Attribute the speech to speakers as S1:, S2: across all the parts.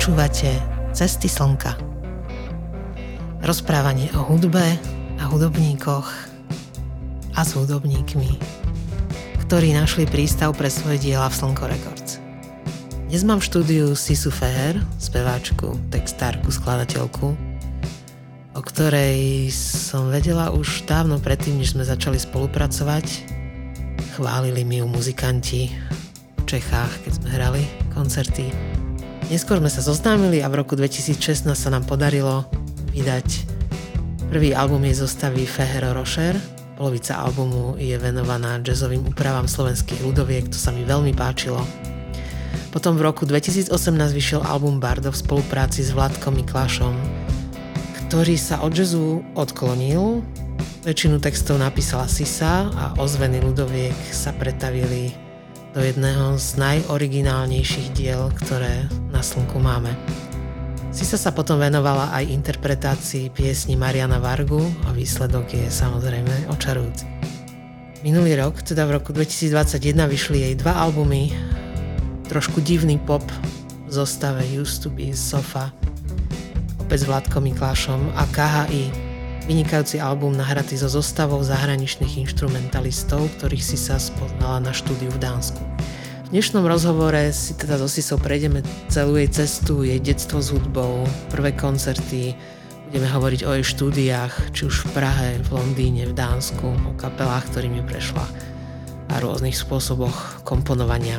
S1: Počúvate Cesty slnka. Rozprávanie o hudbe a hudobníkoch a s hudobníkmi, ktorí našli prístav pre svoje diela v Slnko Records. Dnes mám v štúdiu Sisu Feher, speváčku, textárku, skladateľku, o ktorej som vedela už dávno predtým, než sme začali spolupracovať. Chválili mi ju muzikanti v Čechách, keď sme hrali koncerty Neskôr sme sa zoznámili a v roku 2016 sa nám podarilo vydať prvý album jej zostavy Fehero Rocher. Polovica albumu je venovaná jazzovým úpravám slovenských ľudoviek, to sa mi veľmi páčilo. Potom v roku 2018 vyšiel album Bardo v spolupráci s Vladkom Miklášom, ktorý sa od jazzu odklonil. Väčšinu textov napísala Sisa a ozveny ľudoviek sa pretavili do jedného z najoriginálnejších diel, ktoré na Slnku máme. Sisa sa potom venovala aj interpretácii piesni Mariana Vargu a výsledok je samozrejme očarujúci. Minulý rok, teda v roku 2021, vyšli jej dva albumy, trošku divný pop v zostave Used to be Sofa, opäť s Vládkom Miklášom a KHI, Vynikajúci album nahratý so zostavou zahraničných instrumentalistov, ktorých si sa spoznala na štúdiu v Dánsku. V dnešnom rozhovore si teda so Sisou prejdeme celú jej cestu, jej detstvo s hudbou, prvé koncerty, budeme hovoriť o jej štúdiách, či už v Prahe, v Londýne, v Dánsku, o kapelách, ktorými prešla a rôznych spôsoboch komponovania.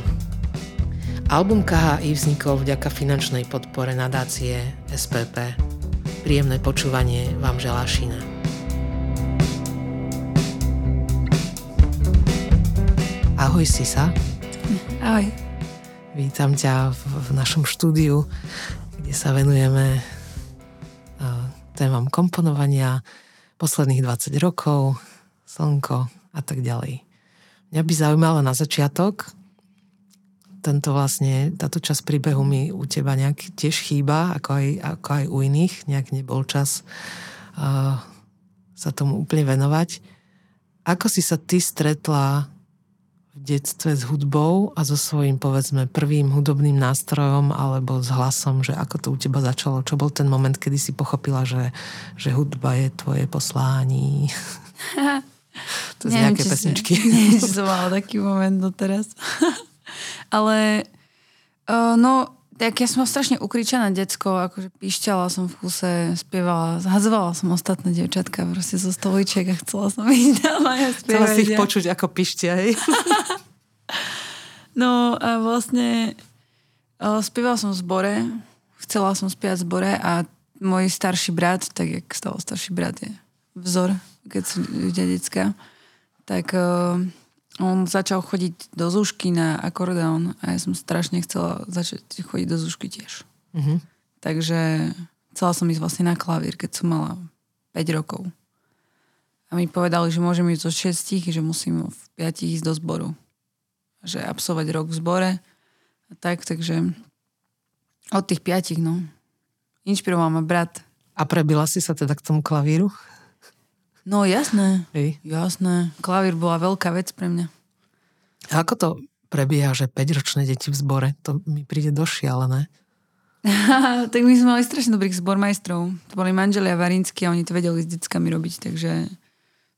S1: Album KHI vznikol vďaka finančnej podpore nadácie SPP Príjemné počúvanie vám želá Šina. Ahoj Sisa.
S2: Ahoj.
S1: Vítam ťa v, v našom štúdiu, kde sa venujeme uh, témam komponovania posledných 20 rokov, slnko a tak ďalej. Mňa by zaujímalo na začiatok, tento vlastne, táto časť príbehu mi u teba nejak tiež chýba, ako aj, ako aj u iných. Nejak nebol čas uh, sa tomu úplne venovať. Ako si sa ty stretla v detstve s hudbou a so svojím, povedzme, prvým hudobným nástrojom alebo s hlasom, že ako to u teba začalo? Čo bol ten moment, kedy si pochopila, že, že hudba je tvoje poslání? to z nejaké pesničky.
S2: Neviem, či som mala taký moment doteraz. Ale uh, no, tak ja som strašne ukričaná decko, akože píšťala som v kuse, spievala, zhazovala som ostatné dievčatka proste zo stoličiek a chcela som ich doma ja spievať.
S1: Chcela si ich počuť ako pišťa, hej?
S2: no a vlastne uh, spievala som v zbore, chcela som spievať v zbore a môj starší brat, tak jak stalo starší brat je vzor, keď sú ľudia decka, tak uh, on začal chodiť do zúšky na akordeón a ja som strašne chcela začať chodiť do zúšky tiež. Mm-hmm. Takže chcela som ísť vlastne na klavír, keď som mala 5 rokov. A mi povedali, že môžem ísť zo 6, že musím v 5 ísť do zboru. Že absolvovať rok v zbore. A tak, takže od tých 5, no. Inšpiroval ma brat.
S1: A prebila si sa teda k tomu klavíru?
S2: No jasné, Hej. jasné. Klavír bola veľká vec pre mňa.
S1: A ako to prebieha, že 5-ročné deti v zbore? To mi príde došialené.
S2: tak my sme mali strašne dobrých zbormajstrov. To boli manželia Varinsky a oni to vedeli s deckami robiť, takže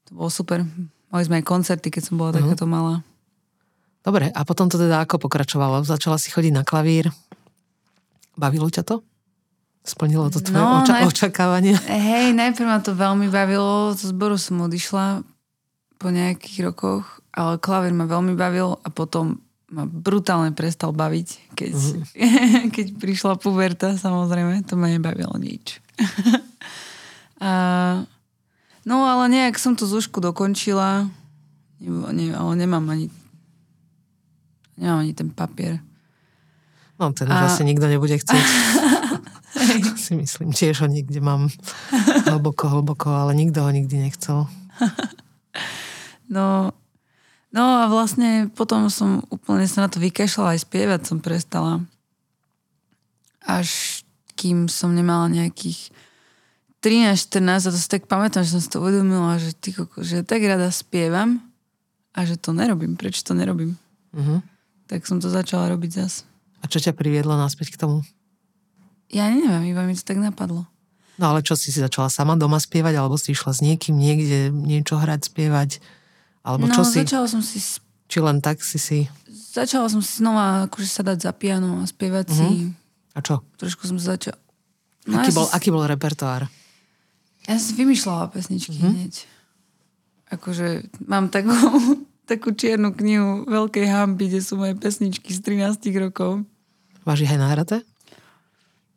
S2: to bolo super. Mali sme aj koncerty, keď som bola uh-huh. takáto malá.
S1: Dobre, a potom to teda ako pokračovalo? Začala si chodiť na klavír. Bavilo ťa to? Splnilo to tvoje no, oča- najp- očakávania?
S2: Hej, najprv ma to veľmi bavilo, zo zboru som odišla po nejakých rokoch, ale klavír ma veľmi bavil a potom ma brutálne prestal baviť, keď, mm. keď prišla puberta, samozrejme, to ma nebavilo nič. a, no ale nejak som tú zúšku dokončila, ne, ale nemám ani nemám ani ten papier.
S1: No ten a... už asi nikto nebude chcieť. si myslím, tiež ho niekde mám hlboko, hlboko, ale nikto ho nikdy nechcel.
S2: No, no a vlastne potom som úplne sa na to vykašľala, aj spievať som prestala. Až kým som nemala nejakých 13-14 a to si tak pamätám, že som si to uvedomila, že, ty, že tak rada spievam a že to nerobím. Prečo to nerobím? Uh-huh. Tak som to začala robiť zas.
S1: A čo ťa priviedlo naspäť k tomu?
S2: Ja neviem, iba mi to tak napadlo.
S1: No ale čo si si začala sama doma spievať, alebo si išla s niekým niekde niečo hrať, spievať? Alebo
S2: no,
S1: čo si?
S2: začala som si...
S1: Či len tak si si...
S2: Začala som si znova akože sa dať za piano a spievať uh-huh. si.
S1: A čo?
S2: Trošku som začala... No,
S1: aký,
S2: ja
S1: bol,
S2: som,
S1: aký bol repertoár?
S2: Ja som si vymýšľala pesničky uh-huh. hneď. Akože mám takú, takú čiernu knihu Veľkej hamby, kde sú moje pesničky z 13 rokov.
S1: Máš ich aj nahraté?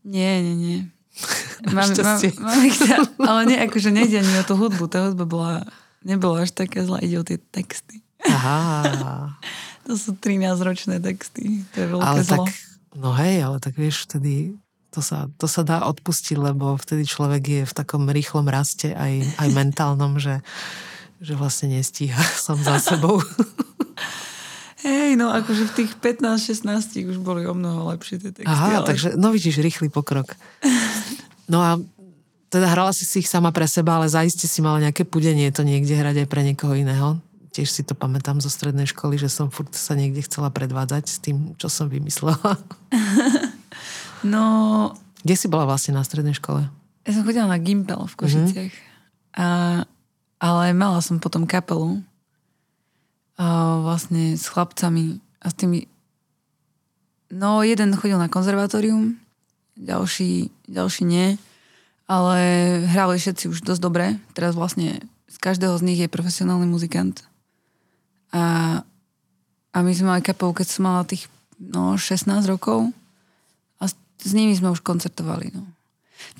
S2: Nie, nie, nie. Mám, mám, mám ich ale nie, akože nejde ani o tú hudbu. Tá hudba bola, nebola až taká zlá, ide o tie texty.
S1: Aha.
S2: to sú 13-ročné texty. To je veľké
S1: ale
S2: zlo.
S1: tak, no hej, ale tak vieš, vtedy to sa, to sa dá odpustiť, lebo vtedy človek je v takom rýchlom raste aj, aj mentálnom, že, že vlastne nestíha som za sebou.
S2: Hej, no akože v tých 15-16 už boli o mnoho lepšie tie texty.
S1: Aha,
S2: ale...
S1: takže, no vidíš, rýchly pokrok. No a teda hrala si si ich sama pre seba, ale zaiste si mala nejaké pudenie to niekde hrať aj pre niekoho iného. Tiež si to pamätám zo strednej školy, že som furt sa niekde chcela predvádzať s tým, čo som vymyslela.
S2: No...
S1: Kde si bola vlastne na strednej škole?
S2: Ja som chodila na Gimpel v Košiciach. Mm-hmm. A, ale mala som potom kapelu a vlastne s chlapcami a s tými no jeden chodil na konzervatórium ďalší, ďalší nie ale hrali všetci už dosť dobre. Teraz vlastne z každého z nich je profesionálny muzikant. A, a my sme mali kapelu keď som mala tých no 16 rokov. A s, s nimi sme už koncertovali no.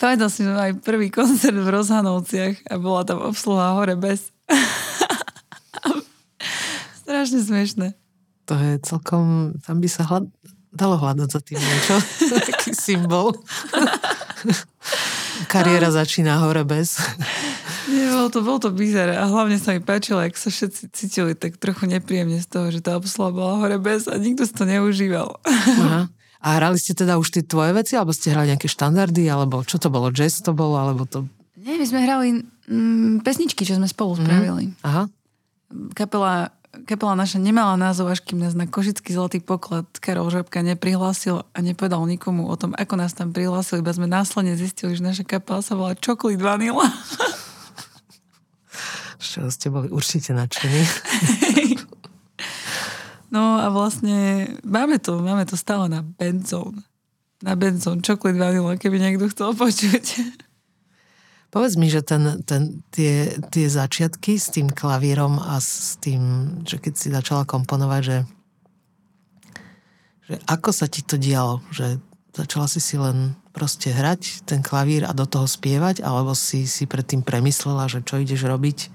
S2: Pamätal si, že aj prvý koncert v Rozhanovciach a bola tam obsluha hore bez Strašne smiešne.
S1: To je celkom, tam by sa hľad, dalo hľadať za tým niečo. Taký symbol. Kariéra začína hore bez.
S2: Nie, bolo to, bolo to bizaré a hlavne sa mi páčilo, ak sa všetci cítili tak trochu nepríjemne z toho, že tá obsluha bola hore bez a nikto si to neužíval.
S1: Aha. A hrali ste teda už tie tvoje veci, alebo ste hrali nejaké štandardy, alebo čo to bolo, jazz to bolo, alebo to...
S2: Nie, my sme hrali mm, pesničky, čo sme spolu spravili.
S1: Mm. Aha.
S2: Kapela kapela naša nemala názov, až kým nás na Košický zlatý poklad Karol Žabka neprihlásil a nepovedal nikomu o tom, ako nás tam prihlásil, iba sme následne zistili, že naša kapela sa volá Chocolate Vanilla.
S1: Čo ste boli určite nadšení.
S2: no a vlastne máme to, máme to stále na Benzone. Na Benzone, Chocolate Vanilla, keby niekto chcel počuť.
S1: Povedz mi, že ten, ten, tie, tie začiatky s tým klavírom a s tým, že keď si začala komponovať, že, že ako sa ti to dialo? Že začala si si len proste hrať ten klavír a do toho spievať, alebo si si predtým premyslela, že čo ideš robiť?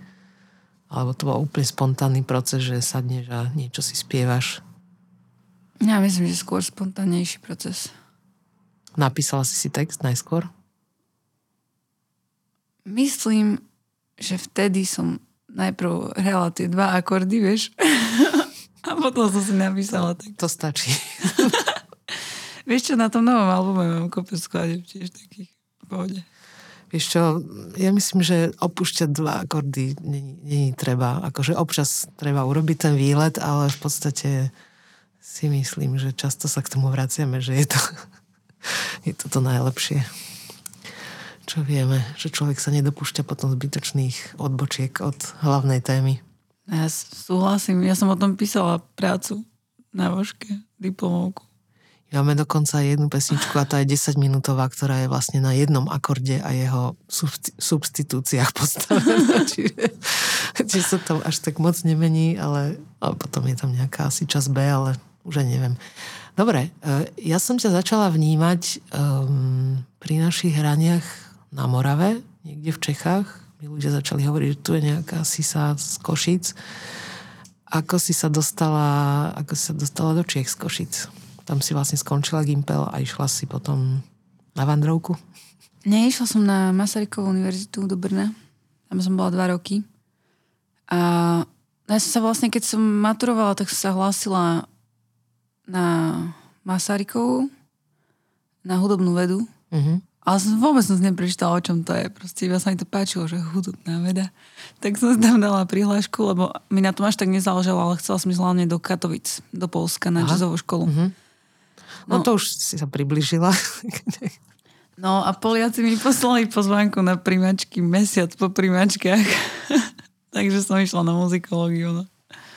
S1: Alebo to bol úplne spontánny proces, že sadneš a niečo si spievaš?
S2: Ja myslím, že skôr spontánnejší proces.
S1: Napísala si si text najskôr?
S2: Myslím, že vtedy som najprv hrala tie dva akordy, vieš. A potom som si napísala tak.
S1: To stačí.
S2: vieš čo, na tom novom albume mám kopec skladeb tiež takých v pohode.
S1: Vieš čo, ja myslím, že opúšťať dva akordy není, není treba. Akože občas treba urobiť ten výlet, ale v podstate si myslím, že často sa k tomu vraciame, že je to, je to to najlepšie čo vieme, že človek sa nedopúšťa potom zbytočných odbočiek od hlavnej témy.
S2: Ja súhlasím, ja som o tom písala prácu na voške, diplomovku.
S1: Máme dokonca jednu pesničku a tá je 10 minútová, ktorá je vlastne na jednom akorde a jeho substitúciách postavená. čiže, čiže sa to až tak moc nemení, ale, ale potom je tam nejaká asi čas B, ale už aj neviem. Dobre, e, ja som ťa začala vnímať um, pri našich hraniach na Morave, niekde v Čechách. Mi ľudia začali hovoriť, že tu je nejaká sisa z Košic. Ako si sa dostala, ako si sa dostala do Čech z Košic? Tam si vlastne skončila Gimpel a išla si potom na vandrovku?
S2: Nie, išla som na Masarykovú univerzitu do Brna. Tam som bola dva roky. A ja som sa vlastne, keď som maturovala, tak som sa hlásila na Masarykovú, na hudobnú vedu. Uh-huh. Ale som vôbec som neprečítala, o čom to je. Proste iba sa mi to páčilo, že hudobná veda. Tak som tam dala prihlášku, lebo mi na tom až tak nezáležalo, ale chcela som ísť hlavne do Katovic, do Polska na jazzovú školu. Mm-hmm.
S1: No, no to už si sa približila.
S2: No a Poliaci mi poslali pozvánku na primačky mesiac po primačkách. Takže som išla na muzikológiu. No.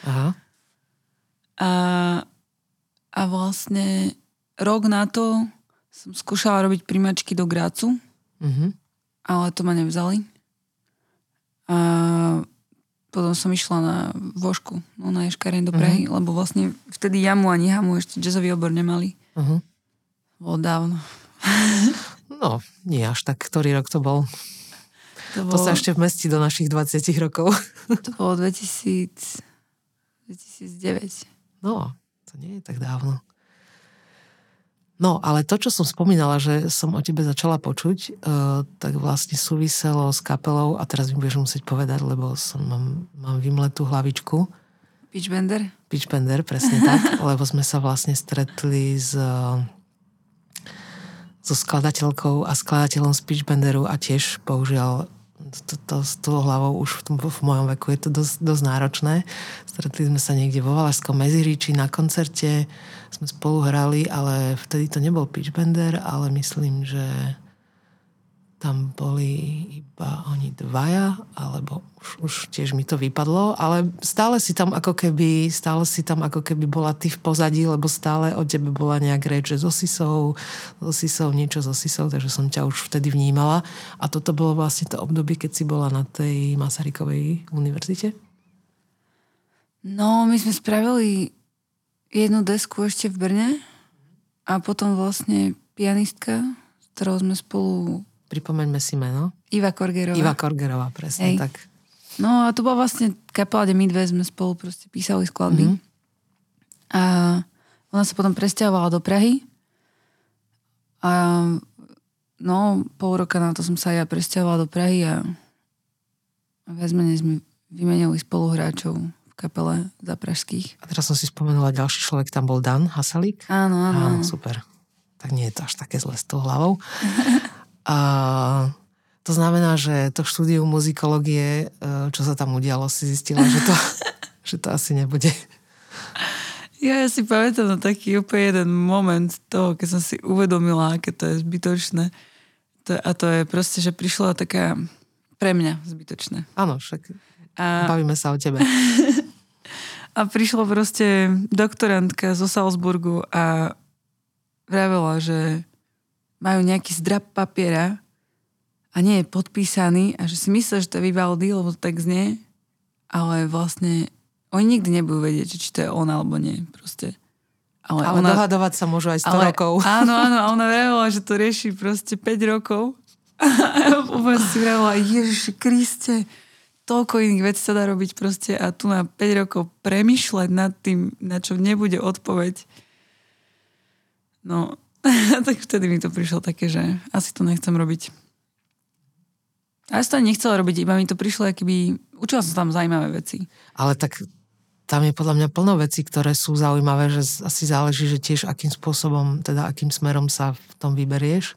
S1: Aha.
S2: A, a vlastne rok na to som skúšala robiť primačky do Grácu,
S1: Mhm.
S2: ale to ma nevzali. A potom som išla na Vošku, no na Ješkareň do Prahy, lebo vlastne vtedy jamu ani hamu ešte jazzový obor nemali.
S1: Uh-huh.
S2: Bolo dávno.
S1: No, nie až tak, ktorý rok to bol.
S2: To,
S1: To
S2: bolo,
S1: sa ešte vmestí do našich 20 rokov.
S2: to bolo 2000, 2009.
S1: No, to nie je tak dávno. No, ale to, čo som spomínala, že som o tebe začala počuť, uh, tak vlastne súviselo s kapelou a teraz mi budeš musieť povedať, lebo som, mám, mám vymletú hlavičku.
S2: Pitchbender?
S1: Pitch Bender, presne tak, lebo sme sa vlastne stretli s, eh, so skladateľkou a skladateľom z Pitch Benderu a tiež bohužiaľ to, to, s tou hlavou už v, tom, v mojom veku je to dosť, dosť náročné. Stretli sme sa niekde vo Valašskom Meziríči na koncerte, sme spolu hrali, ale vtedy to nebol Pitch Bender, ale myslím, že tam boli iba oni dvaja, alebo už, už tiež mi to vypadlo, ale stále si tam ako keby, stále si tam ako keby bola ty v pozadí, lebo stále o tebe bola nejak reč, že so Sisou, so Sisou, niečo so Sisou, takže som ťa už vtedy vnímala. A toto bolo vlastne to obdobie, keď si bola na tej Masarykovej univerzite?
S2: No, my sme spravili jednu desku ešte v Brne a potom vlastne pianistka, s ktorou sme spolu
S1: Pripomeňme si meno.
S2: Iva Korgerová.
S1: Iva Korgerová, presne
S2: Hej.
S1: tak.
S2: No a to bola vlastne kapela, kde my dve sme spolu proste písali skladby.
S1: Mhm.
S2: A ona sa potom presťahovala do Prahy. A no, pol roka na to som sa ja presťahovala do Prahy a viac menej sme vymenili spoluhráčov v kapele za pražských.
S1: A teraz som si spomenula, ďalší človek tam bol Dan Hasalík.
S2: Áno. Áno,
S1: áno. super. Tak nie je to až také zle s tou hlavou. A to znamená, že to štúdium muzikológie, e, čo sa tam udialo, si zistila, že to, že to asi nebude.
S2: Ja, ja si pamätám na taký úplne jeden moment toho, keď som si uvedomila, aké to je zbytočné. To, a to je proste, že prišla taká pre mňa zbytočné.
S1: Áno, však
S2: A,
S1: bavíme sa o tebe.
S2: a prišla proste doktorantka zo Salzburgu a vravela, že majú nejaký zdrab papiera a nie je podpísaný a že si myslia, že to je Vivaldi, lebo to tak znie, ale vlastne oni nikdy nebudú vedieť, či to je on alebo nie. Proste. Ale,
S1: Ale
S2: ona,
S1: dohadovať sa môžu aj 100
S2: ale,
S1: rokov.
S2: Áno, áno, a ona vravela, že to rieši proste 5 rokov. A úplne si vravela, Ježiši Kriste, toľko iných vecí sa dá robiť proste a tu na 5 rokov premyšľať nad tým, na čo nebude odpoveď. No, tak vtedy mi to prišlo také, že asi to nechcem robiť. A ja som to nechcela robiť, iba mi to prišlo, akýby... Učila som tam zaujímavé veci.
S1: Ale tak tam je podľa mňa plno vecí, ktoré sú zaujímavé, že asi záleží, že tiež akým spôsobom, teda akým smerom sa v tom vyberieš.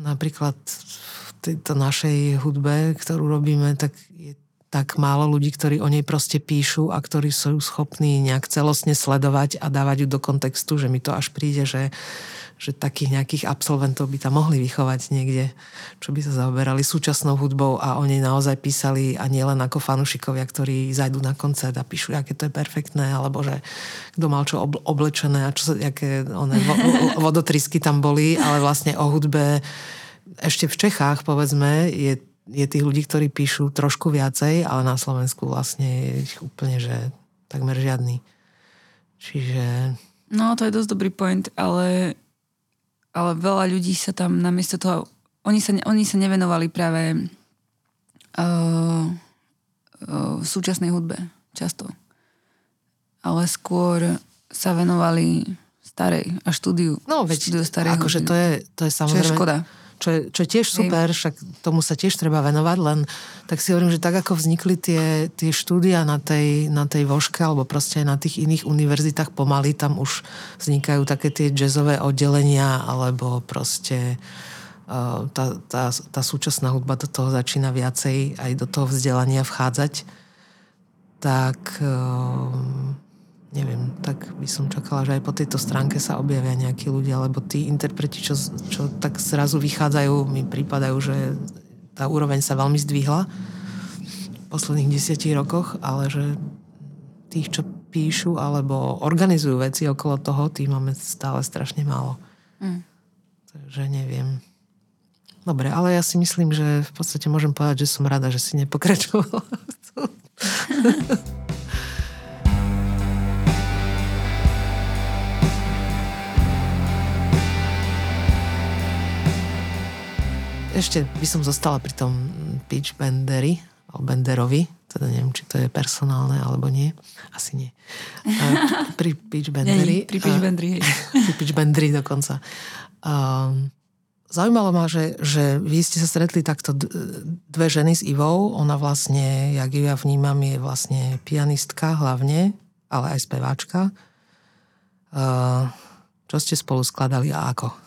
S1: Napríklad v tejto našej hudbe, ktorú robíme, tak je tak málo ľudí, ktorí o nej proste píšu a ktorí sú schopní nejak celostne sledovať a dávať ju do kontextu, že mi to až príde, že, že takých nejakých absolventov by tam mohli vychovať niekde, čo by sa zaoberali súčasnou hudbou a o nej naozaj písali a nie len ako fanúšikovia, ktorí zajdu na koncert a píšu, aké to je perfektné, alebo že kto mal čo obl- oblečené a čo aké one, vo, vo- vodotrysky tam boli, ale vlastne o hudbe ešte v Čechách, povedzme, je, je tých ľudí, ktorí píšu trošku viacej, ale na Slovensku vlastne je ich úplne, že takmer žiadny. Čiže
S2: No, to je dosť dobrý point, ale, ale veľa ľudí sa tam namiesto toho... Oni sa, oni sa nevenovali práve uh, uh, súčasnej hudbe často. Ale skôr sa venovali starej a štúdiu.
S1: no veď,
S2: štúdiu starej
S1: akože to je, to je
S2: Čo je
S1: samozrejme...
S2: škoda.
S1: Čo je, čo je tiež super, však tomu sa tiež treba venovať, len tak si hovorím, že tak ako vznikli tie, tie štúdia na tej, na tej voške, alebo proste aj na tých iných univerzitách pomaly, tam už vznikajú také tie jazzové oddelenia, alebo proste uh, tá, tá, tá súčasná hudba do toho začína viacej aj do toho vzdelania vchádzať, tak um, neviem, tak by som čakala, že aj po tejto stránke sa objavia nejakí ľudia, lebo tí interpreti, čo, čo tak zrazu vychádzajú, mi prípadajú, že tá úroveň sa veľmi zdvihla v posledných desiatich rokoch, ale že tých, čo píšu alebo organizujú veci okolo toho, tých máme stále strašne málo. Mm. Takže neviem. Dobre, ale ja si myslím, že v podstate môžem povedať, že som rada, že si nepokračovala. Ešte by som zostala pri tom Pitch Benderi, alebo Benderovi, teda neviem, či to je personálne alebo nie. Asi nie. Pri Pitch Benderi.
S2: Pri Pitch Benderi.
S1: pri Pitch Benderi dokonca. Um, Zaujímalo ma, že, že vy ste sa stretli takto dve ženy s Ivou. Ona vlastne, jak ju ja vnímam, je vlastne pianistka hlavne, ale aj speváčka. Uh, čo ste spolu skladali a ako?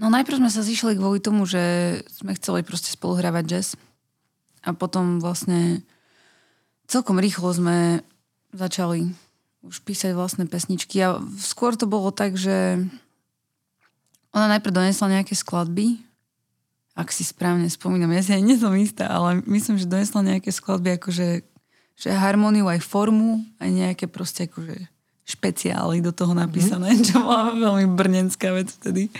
S2: No najprv sme sa zišli kvôli tomu, že sme chceli proste spolu hrávať jazz. A potom vlastne celkom rýchlo sme začali už písať vlastné pesničky. A skôr to bolo tak, že ona najprv donesla nejaké skladby, ak si správne spomínam, ja si aj nie som istá, ale myslím, že donesla nejaké skladby, akože že harmóniu, aj formu, aj nejaké proste akože špeciály do toho napísané, mm-hmm. čo bola veľmi brnenská vec vtedy.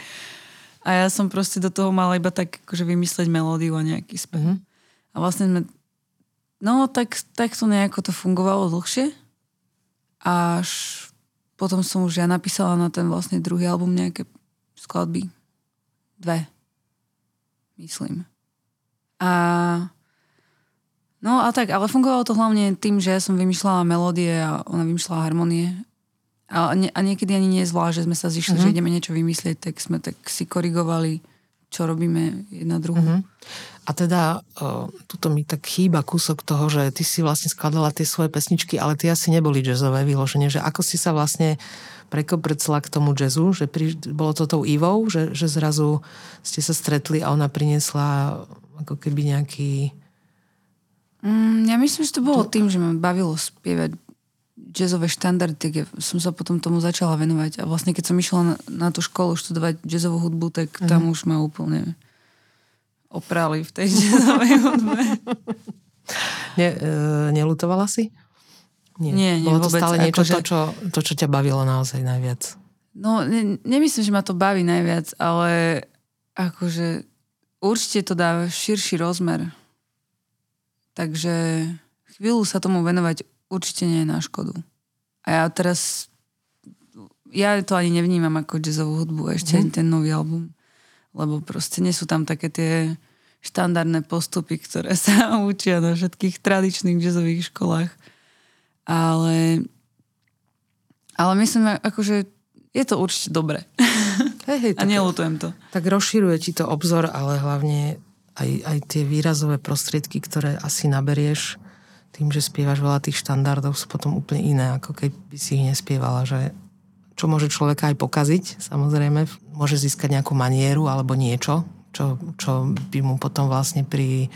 S2: A ja som proste do toho mala iba tak akože vymysleť melódiu a nejaký spev. Mm-hmm. A vlastne sme... No, tak, tak to nejako to fungovalo dlhšie. Až potom som už ja napísala na ten vlastne druhý album nejaké skladby. Dve. Myslím. A No a tak, ale fungovalo to hlavne tým, že ja som vymýšľala melódie a ona vymýšľala harmonie a, nie, a niekedy ani nie zvlášť, že sme sa zišli, mm-hmm. že ideme niečo vymyslieť, tak sme tak si korigovali, čo robíme jedna druhú. Mm-hmm.
S1: A teda, uh, tuto mi tak chýba kúsok toho, že ty si vlastne skladala tie svoje pesničky, ale tie asi neboli jazzové vyloženie, že ako si sa vlastne prekoprcla k tomu jazzu, že pri, bolo to tou Ivou, že, že zrazu ste sa stretli a ona priniesla ako keby nejaký...
S2: Mm, ja myslím, že to bolo tým, že ma bavilo spievať jazzové štandardy, tak ja som sa potom tomu začala venovať. A vlastne keď som išla na, na tú školu študovať jazzovú hudbu, tak mm. tam už ma úplne oprali v tej jazzovej hudbe.
S1: Ne, e, nelutovala si?
S2: Nie, nie, nie
S1: Bolo to
S2: vôbec,
S1: stále niečo,
S2: akože...
S1: to, čo, to, čo ťa bavilo naozaj najviac?
S2: No, ne, nemyslím, že ma to baví najviac, ale akože určite to dá širší rozmer. Takže chvíľu sa tomu venovať určite nie je na škodu. A ja teraz, ja to ani nevnímam ako jazzovú hudbu, ešte mm. ani ten nový album. Lebo proste nie sú tam také tie štandardné postupy, ktoré sa učia na všetkých tradičných jazzových školách. Ale, ale myslím, akože je to určite dobré.
S1: Hej, hej,
S2: a nelutujem to.
S1: Tak rozširuje ti to obzor, ale hlavne aj, aj tie výrazové prostriedky, ktoré asi naberieš, tým, že spievaš veľa tých štandardov, sú potom úplne iné, ako keby si ich nespievala, že čo môže človeka aj pokaziť, samozrejme, môže získať nejakú manieru alebo niečo, čo, čo by mu potom vlastne pri,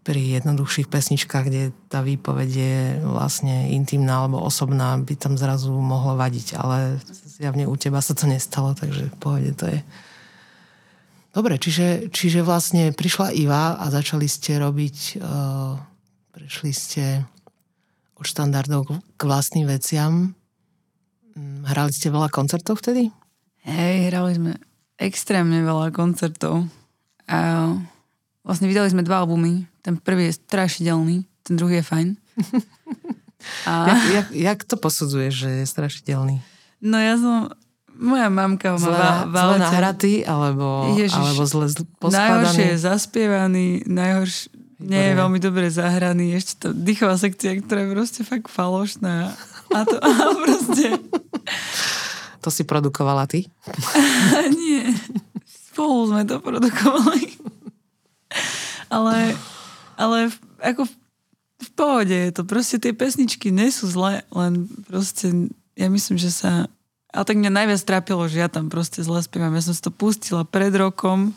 S1: pri jednoduchších pesničkách, kde tá výpoveď je vlastne intimná alebo osobná, by tam zrazu mohlo vadiť, ale zjavne u teba sa to nestalo, takže v pohode to je. Dobre, čiže, čiže vlastne prišla Iva a začali ste robiť uh, Prešli ste od štandardov k vlastným veciam. Mm, hrali ste veľa koncertov vtedy?
S2: Hej, hrali sme extrémne veľa koncertov. A vlastne vydali sme dva albumy. Ten prvý je strašidelný, ten druhý je fajn.
S1: A... Jak, jak, jak to posudzuješ, že je strašidelný?
S2: No ja som... Moja mamka
S1: ma
S2: zle,
S1: v Zle nahratý, alebo, Ježiš, alebo zle poskladaný?
S2: Najhoršie je zaspievaný, najhoršie, nie je veľmi dobre zahraný, ešte tá dýchová sekcia, ktorá je proste fakt falošná. A to a proste...
S1: To si produkovala ty?
S2: Nie. Spolu sme to produkovali. ale, ale ako v, v pohode je to. Proste tie pesničky nie sú zlé, len proste ja myslím, že sa... Ale tak mňa najviac trápilo, že ja tam proste zle spievam. Ja som si to pustila pred rokom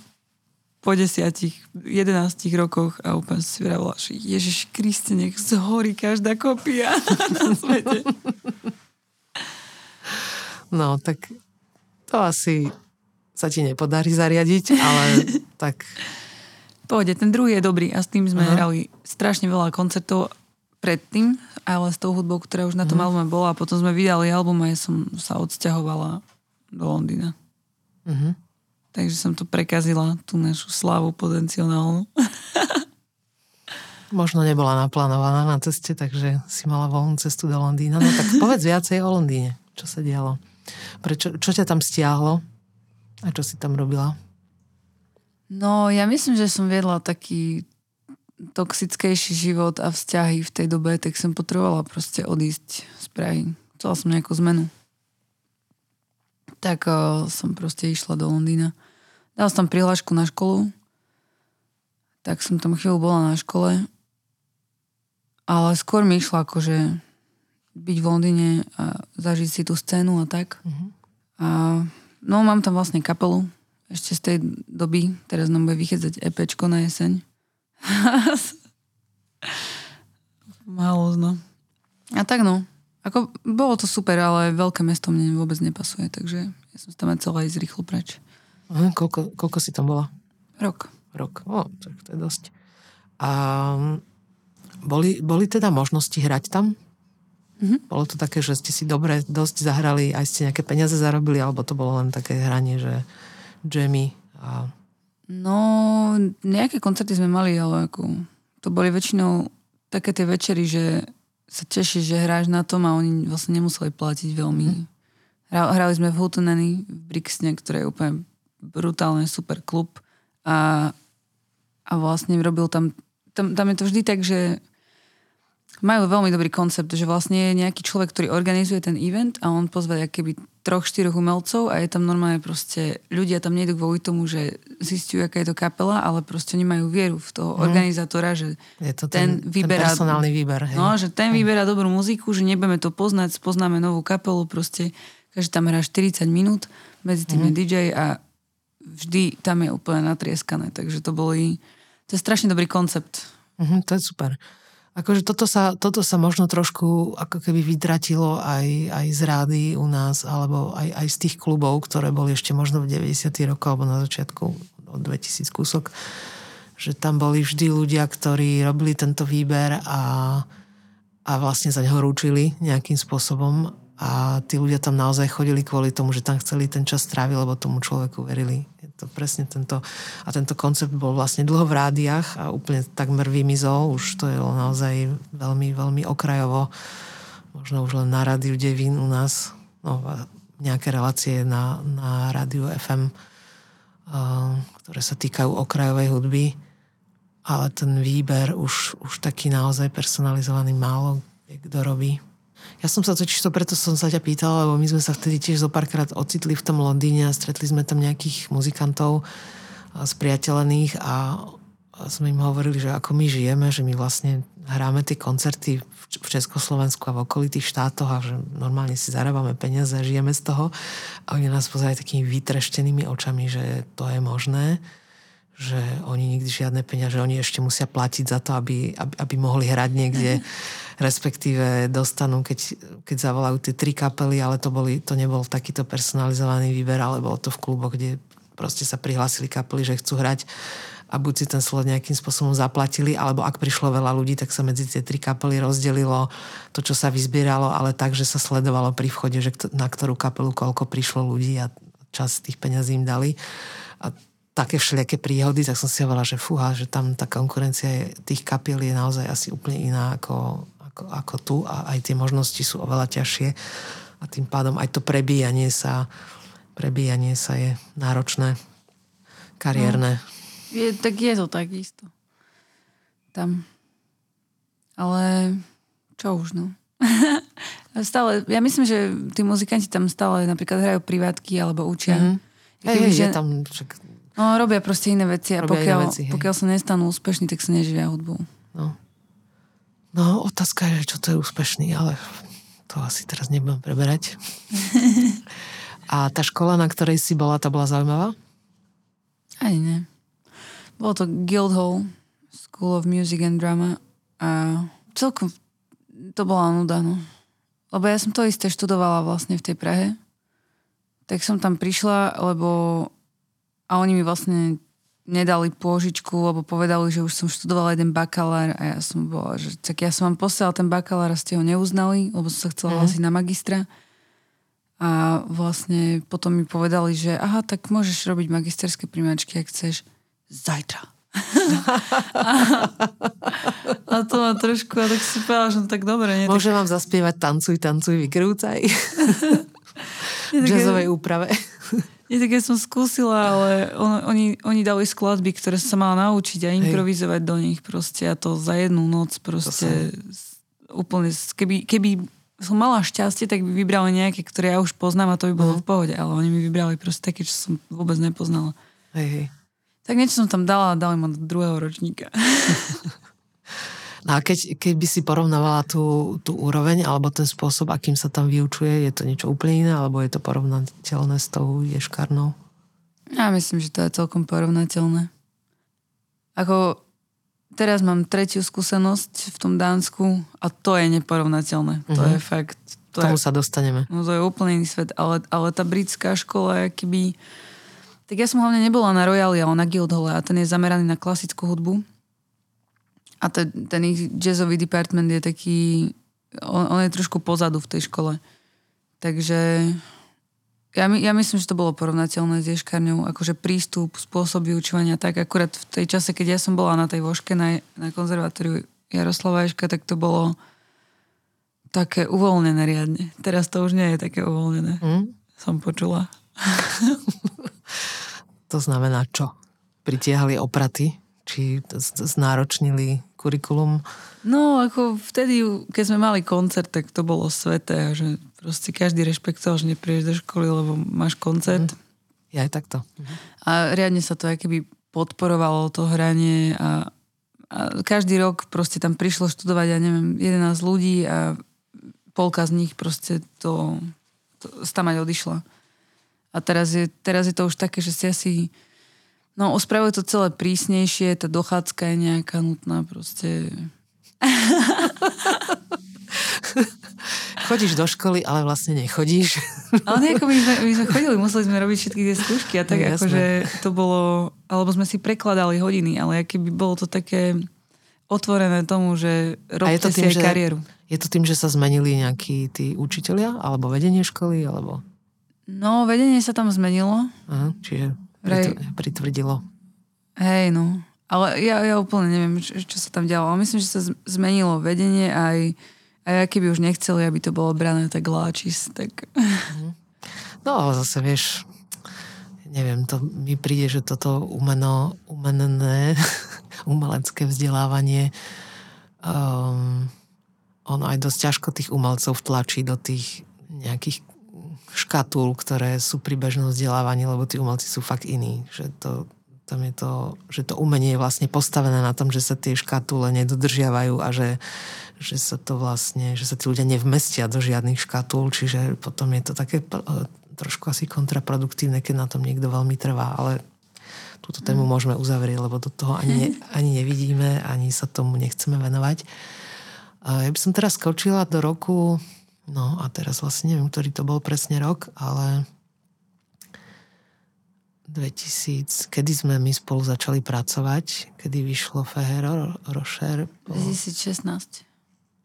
S2: po desiatich, jedenáctich rokoch a úplne si vravila, že Ježiš Kriste, nech zhorí každá kopia na svete.
S1: No, tak to asi sa ti nepodarí zariadiť, ale tak...
S2: Pohode, ten druhý je dobrý a s tým sme Aha. hrali strašne veľa koncertov predtým, ale s tou hudbou, ktorá už na tom uh-huh. albume bola a potom sme vydali album a ja som sa odsťahovala do Londýna. Uh-huh. Takže som to prekazila, tú našu slavu potenciálnu.
S1: Možno nebola naplánovaná na ceste, takže si mala voľnú cestu do Londýna. No tak povedz viacej o Londýne. Čo sa dialo? Prečo, čo ťa tam stiahlo? A čo si tam robila?
S2: No, ja myslím, že som viedla taký toxickejší život a vzťahy v tej dobe, tak som potrebovala proste odísť z Prahy. Chcela som nejakú zmenu tak uh, som proste išla do Londýna. Dala som tam prihlášku na školu, tak som tam chvíľu bola na škole, ale skôr mi išla akože byť v Londýne a zažiť si tú scénu a tak. Uh-huh. A no mám tam vlastne kapelu ešte z tej doby, teraz nám bude vychádzať EPčko na jeseň. Málo no. A tak no, ako, bolo to super, ale veľké mesto mne vôbec nepasuje, takže ja som tam chcela ísť rýchlo preč.
S1: Aha, koľko, koľko si tam bola?
S2: Rok.
S1: Rok, o, tak to je dosť. A boli, boli teda možnosti hrať tam? Mm-hmm. Bolo to také, že ste si dobre dosť zahrali, aj ste nejaké peniaze zarobili, alebo to bolo len také hranie, že jammy a...
S2: No, nejaké koncerty sme mali, ale ako, to boli väčšinou také tie večery, že sa tešíš, že hráš na tom a oni vlastne nemuseli platiť veľmi. Mm. Hrali sme v Hutuneny v Brixne, ktoré je úplne brutálne super klub a, a vlastne robil tam, tam, tam je to vždy tak, že majú veľmi dobrý koncept, že vlastne je nejaký človek, ktorý organizuje ten event a on pozve keby troch, štyroch umelcov a je tam normálne proste, ľudia tam nejdu kvôli tomu, že zistujú, aká je to kapela, ale proste oni majú vieru v toho mm. organizátora, že
S1: je to ten, ten, vyberá, ten personálny výber. Hej.
S2: No, že ten vyberá dobrú muziku, že nebudeme to poznať, spoznáme novú kapelu, proste, že tam hrá 40 minút, medzi tým mm. je DJ a vždy tam je úplne natrieskané, takže to boli, to je strašne dobrý koncept.
S1: Mm, to je super. Akože toto sa, toto sa možno trošku ako keby vytratilo aj, aj z rády u nás, alebo aj, aj z tých klubov, ktoré boli ešte možno v 90. rokoch, alebo na začiatku od 2000 kúsok, že tam boli vždy ľudia, ktorí robili tento výber a, a vlastne za neho rúčili nejakým spôsobom a tí ľudia tam naozaj chodili kvôli tomu, že tam chceli ten čas stráviť, lebo tomu človeku verili. To presne tento, a tento koncept bol vlastne dlho v rádiách a úplne takmer vymizol, už to je naozaj veľmi, veľmi okrajovo, možno už len na rádiu Devín u nás, no, nejaké relácie na, na rádiu FM, ktoré sa týkajú okrajovej hudby, ale ten výber už, už taký naozaj personalizovaný málo kto robí. Ja som sa totiž to, preto som sa ťa pýtala, lebo my sme sa vtedy tiež zo párkrát ocitli v tom Londýne a stretli sme tam nejakých muzikantov spriateľených a sme im hovorili, že ako my žijeme, že my vlastne hráme tie koncerty v Československu a v okolitých štátoch a že normálne si zarábame peniaze a žijeme z toho. A oni nás pozerajú takými vytreštenými očami, že to je možné že oni nikdy žiadne peniaze, oni ešte musia platiť za to, aby, aby, aby mohli hrať niekde, respektíve dostanú, keď, keď zavolajú tie tri kapely, ale to, boli, to nebol takýto personalizovaný výber, ale bolo to v kluboch, kde proste sa prihlásili kapely, že chcú hrať a buď si ten slot nejakým spôsobom zaplatili, alebo ak prišlo veľa ľudí, tak sa medzi tie tri kapely rozdelilo to, čo sa vyzbieralo, ale tak, že sa sledovalo pri vchode, že na ktorú kapelu koľko prišlo ľudí a čas tých peňazí im dali. A také všelijaké príhody, tak som si hovorila, že fúha, že tam tá konkurencia je, tých kapiel je naozaj asi úplne iná ako, ako, ako tu a aj tie možnosti sú oveľa ťažšie a tým pádom aj to prebíjanie sa prebíjanie sa je náročné, kariérne. No,
S2: je, tak je to tak isto. Tam. Ale čo už, no. stále, ja myslím, že tí muzikanti tam stále napríklad hrajú privátky alebo učia. Mm-hmm.
S1: Hej, hej, že tam však
S2: No, robia proste iné veci a pokiaľ, iné veci, pokiaľ sa nestanú úspešní, tak sa neživia hudbou.
S1: No. no, otázka je, čo to je úspešný, ale to asi teraz nebudem preberať. a tá škola, na ktorej si bola, tá bola zaujímavá?
S2: Aj ne. Bolo to Guildhall School of Music and Drama a celkom to bola nuda, no. Lebo ja som to isté študovala vlastne v tej Prahe. Tak som tam prišla, lebo a oni mi vlastne nedali pôžičku, lebo povedali, že už som študovala jeden bakalár a ja som bola, že tak ja som vám posielala ten bakalár a ste ho neuznali, lebo som sa chcela mm. na magistra. A vlastne potom mi povedali, že aha, tak môžeš robiť magisterské primáčky, ak chceš, zajtra. a, a to ma trošku, a tak si povedala, že no tak dobre. Nie,
S1: Môžem tak... vám zaspievať Tancuj, tancuj, vykrúcaj. v jazzovej úprave.
S2: Nie, tak ja som skúsila, ale on, oni, oni dali skladby, ktoré sa mala naučiť a improvizovať Hej. do nich proste a to za jednu noc proste úplne, keby, keby som mala šťastie, tak by vybrali nejaké, ktoré ja už poznám a to by bolo uh-huh. v pohode, ale oni mi vybrali proste také, čo som vôbec nepoznala.
S1: Hej, hej.
S2: Tak niečo som tam dala a dali ma do druhého ročníka.
S1: No a keď, keď by si porovnávala tú, tú úroveň alebo ten spôsob, akým sa tam vyučuje, je to niečo úplne iné alebo je to porovnateľné s tou ješkarnou?
S2: Ja myslím, že to je celkom porovnateľné. Ako teraz mám tretiu skúsenosť v tom Dánsku a to je neporovnateľné. Uh-huh. To mhm. je fakt...
S1: To Tomu je, sa dostaneme.
S2: No to je úplne iný svet, ale, ale tá britská škola, keby... Tak ja som hlavne nebola na Royale, ale na Guildhall a ten je zameraný na klasickú hudbu. A ten, ten ich jazzový department je taký... On, on je trošku pozadu v tej škole. Takže ja, my, ja myslím, že to bolo porovnateľné s ješkarňou, akože prístup, spôsob vyučovania, tak akurát v tej čase, keď ja som bola na tej voške na, na konzervatóriu Jaroslava Ješka, tak to bolo také uvoľnené riadne. Teraz to už nie je také uvoľnené. Mm? Som počula.
S1: to znamená čo? Pritiahli opraty? Či znáročnili kurikulum?
S2: No, ako vtedy, keď sme mali koncert, tak to bolo sveté, že proste každý rešpektoval, že neprídeš do školy, lebo máš koncert. Mm.
S1: Ja aj takto.
S2: Mm. A riadne sa to aj keby podporovalo to hranie a, a každý rok proste tam prišlo študovať, ja neviem, 11 ľudí a polka z nich proste to, to tam aj odišla. A teraz je, teraz je to už také, že si asi No, ospravuje to celé prísnejšie, tá dochádzka je nejaká nutná proste.
S1: Chodíš do školy, ale vlastne nechodíš.
S2: Ale nejako my sme, my sme chodili, museli sme robiť všetky tie skúšky a tak no, akože to bolo, alebo sme si prekladali hodiny, ale keby bolo to také otvorené tomu, že robte je to tým, si aj že, kariéru.
S1: Je to tým, že sa zmenili nejakí tí učitelia, alebo vedenie školy, alebo...
S2: No, vedenie sa tam zmenilo.
S1: Aha, čiže Vraj... pritvrdilo.
S2: Hej, no. Ale ja, ja úplne neviem, čo, čo sa tam dialo. Ale myslím, že sa zmenilo vedenie aj, aj keby už nechceli, aby to bolo brané tak láčis, tak... Mhm.
S1: No ale zase vieš, neviem, to mi príde, že toto umeno, umenné, umelecké vzdelávanie um, ono aj dosť ťažko tých umelcov vtlačí do tých nejakých škatul, ktoré sú pri bežnom vzdelávaní, lebo tí umelci sú fakt iní. Že to, tam je to, že to umenie je vlastne postavené na tom, že sa tie škatule nedodržiavajú a že, že sa to vlastne, že sa tí ľudia nevmestia do žiadnych škatul, čiže potom je to také trošku asi kontraproduktívne, keď na tom niekto veľmi trvá, ale túto tému mm. môžeme uzavrieť, lebo do toho ani, ani nevidíme, ani sa tomu nechceme venovať. Ja by som teraz skočila do roku No a teraz vlastne neviem, ktorý to bol presne rok, ale 2000, kedy sme my spolu začali pracovať, kedy vyšlo Fehero Rocher?
S2: Po... 2016.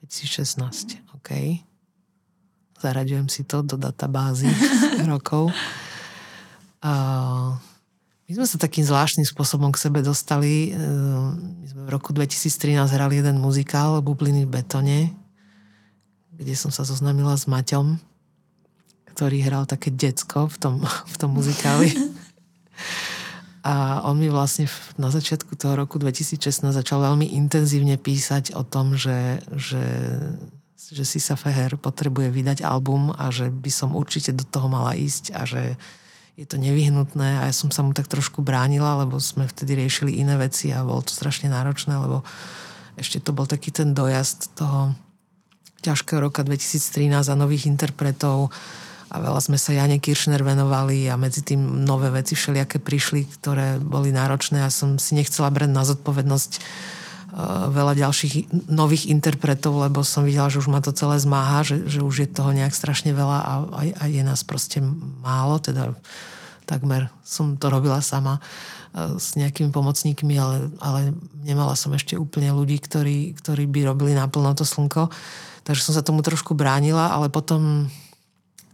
S1: 2016, OK. Zaraďujem si to do databázy rokov. A my sme sa takým zvláštnym spôsobom k sebe dostali. My sme v roku 2013 hrali jeden muzikál Bubliny v betone, kde som sa zoznámila s Maťom, ktorý hral také decko v tom, v tom muzikáli. A on mi vlastne na začiatku toho roku 2016 začal veľmi intenzívne písať o tom, že, že, že Sisa Feher potrebuje vydať album a že by som určite do toho mala ísť a že je to nevyhnutné a ja som sa mu tak trošku bránila, lebo sme vtedy riešili iné veci a bolo to strašne náročné, lebo ešte to bol taký ten dojazd toho ťažkého roka 2013 a nových interpretov a veľa sme sa Jane Kiršner venovali a medzi tým nové veci všelijaké prišli, ktoré boli náročné a som si nechcela brať na zodpovednosť uh, veľa ďalších nových interpretov, lebo som videla, že už ma to celé zmáha, že, že už je toho nejak strašne veľa a, a, a je nás proste málo, teda takmer som to robila sama uh, s nejakými pomocníkmi, ale, ale nemala som ešte úplne ľudí, ktorí, ktorí by robili naplno to slnko. Takže som sa tomu trošku bránila, ale potom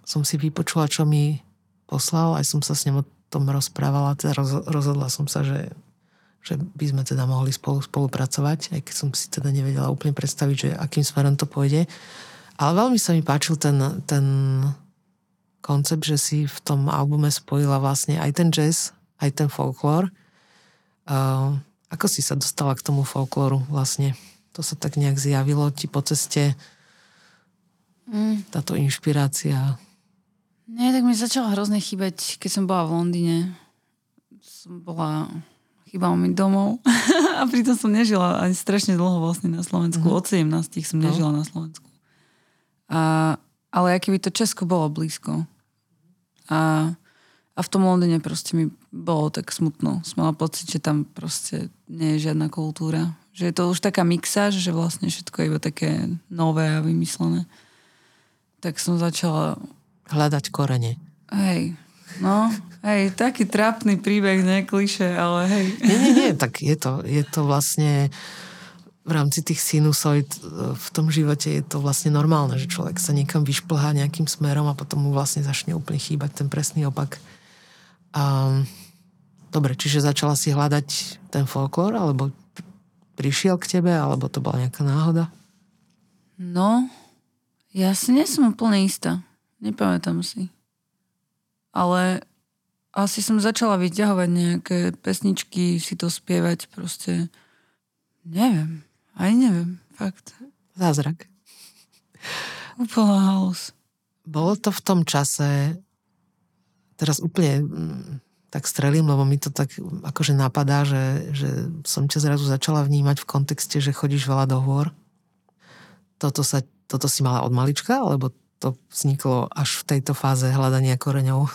S1: som si vypočula, čo mi poslal, aj som sa s ním o tom rozprávala, teda rozhodla som sa, že, že by sme teda mohli spolu spolupracovať, aj keď som si teda nevedela úplne predstaviť, že akým smerom to pôjde. Ale veľmi sa mi páčil ten, ten koncept, že si v tom albume spojila vlastne aj ten jazz, aj ten folklór. Uh, ako si sa dostala k tomu folklóru vlastne? To sa tak nejak zjavilo ti po ceste mm. táto inšpirácia?
S2: Nie, tak mi začalo hrozne chýbať, keď som bola v Londýne. Som bola, chýbalo mi domov a pritom som nežila ani strašne dlho vlastne na Slovensku. Mm-hmm. Od 17 som no. nežila no. na Slovensku. A, ale aký by to Česko bolo blízko. A, a v tom Londýne proste mi bolo tak smutno. Som mala pocit, že tam proste nie je žiadna kultúra. Že je to už taká mixáž, že vlastne všetko je iba také nové a vymyslené. Tak som začala
S1: hľadať korene.
S2: Hej, no, hej, taký trápny príbeh, ne kliše, ale hej.
S1: Nie, nie, nie, tak je to, je to vlastne v rámci tých sinusoid v tom živote je to vlastne normálne, že človek sa niekam vyšplhá nejakým smerom a potom mu vlastne začne úplne chýbať ten presný opak. Um, dobre, čiže začala si hľadať ten folklór, alebo prišiel k tebe, alebo to bola nejaká náhoda?
S2: No, ja si nie som úplne istá. Nepamätám si. Ale asi som začala vyťahovať nejaké pesničky, si to spievať proste. Neviem. Aj neviem. Fakt.
S1: Zázrak.
S2: Úplná halus.
S1: Bolo to v tom čase, teraz úplne mm, tak strelím, lebo mi to tak akože napadá, že, že som ťa zrazu začala vnímať v kontexte, že chodíš veľa do hôr. Toto, sa, toto si mala od malička, alebo to vzniklo až v tejto fáze hľadania koreňov?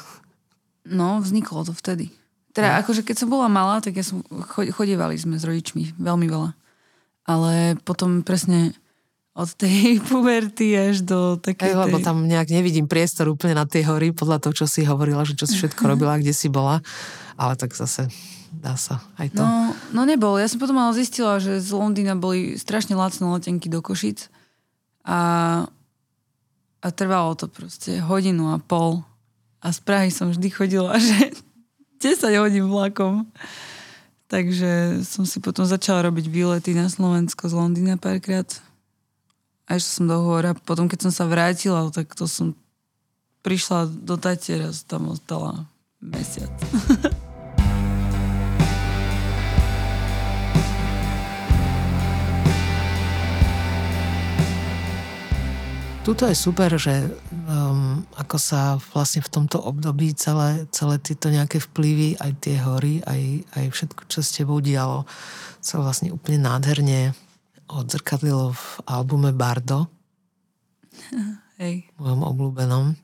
S2: No, vzniklo to vtedy. Teda no. akože keď som bola malá, tak ja som, chodievali sme s rodičmi veľmi veľa. Ale potom presne od tej puberty až do takej...
S1: Hey, lebo tam nejak nevidím priestor úplne na tie hory, podľa toho, čo si hovorila, že čo si všetko robila, kde si bola. Ale tak zase dá sa aj to.
S2: No, no nebol. Ja som potom ale zistila, že z Londýna boli strašne lacné letenky do Košic. A a trvalo to proste hodinu a pol. A z Prahy som vždy chodila, že 10 hodín vlakom. Takže som si potom začala robiť výlety na Slovensko z Londýna párkrát. A ešte som do hora. Potom, keď som sa vrátila, tak to som prišla do Tatiera, tam ostala mesiac.
S1: Tuto je super, že um, ako sa vlastne v tomto období celé, celé tieto nejaké vplyvy, aj tie hory, aj, aj všetko, čo s tebou dialo, sa vlastne úplne nádherne odzrkadlilo v albume Bardo.
S2: Hej.
S1: Mojom obľúbenom.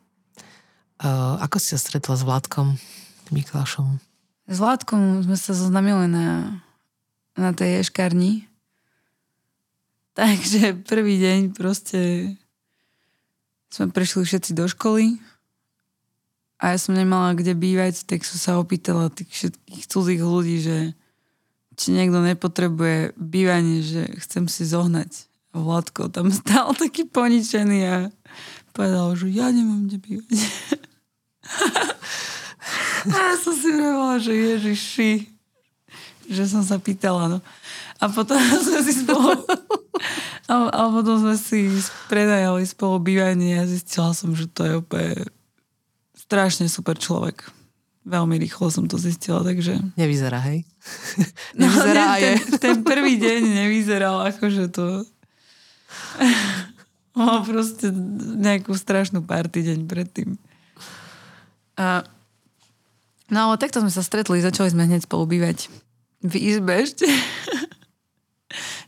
S1: Uh, ako si sa stretla s Vládkom Miklášom?
S2: S Vládkom sme sa zoznamili na, na tej ješkarni. Takže prvý deň proste sme prišli všetci do školy a ja som nemala kde bývať, tak som sa opýtala tých všetkých cudzích ľudí, že či niekto nepotrebuje bývanie, že chcem si zohnať. A Vladko tam stál taký poničený a povedal, že ja nemám kde bývať. a ja som si vravela, že ježiši, že som sa pýtala. No. A potom sme si spolu a, a potom sme si predajali spolu bývanie a zistila som, že to je úplne strašne super človek. Veľmi rýchlo som to zistila, takže...
S1: Nevyzerá, hej?
S2: No, Nevyzerá no, ten, je. ten prvý deň nevyzeral akože to... Mal proste nejakú strašnú party deň predtým. A... No ale takto sme sa stretli, začali sme hneď spolu bývať v izbe ešte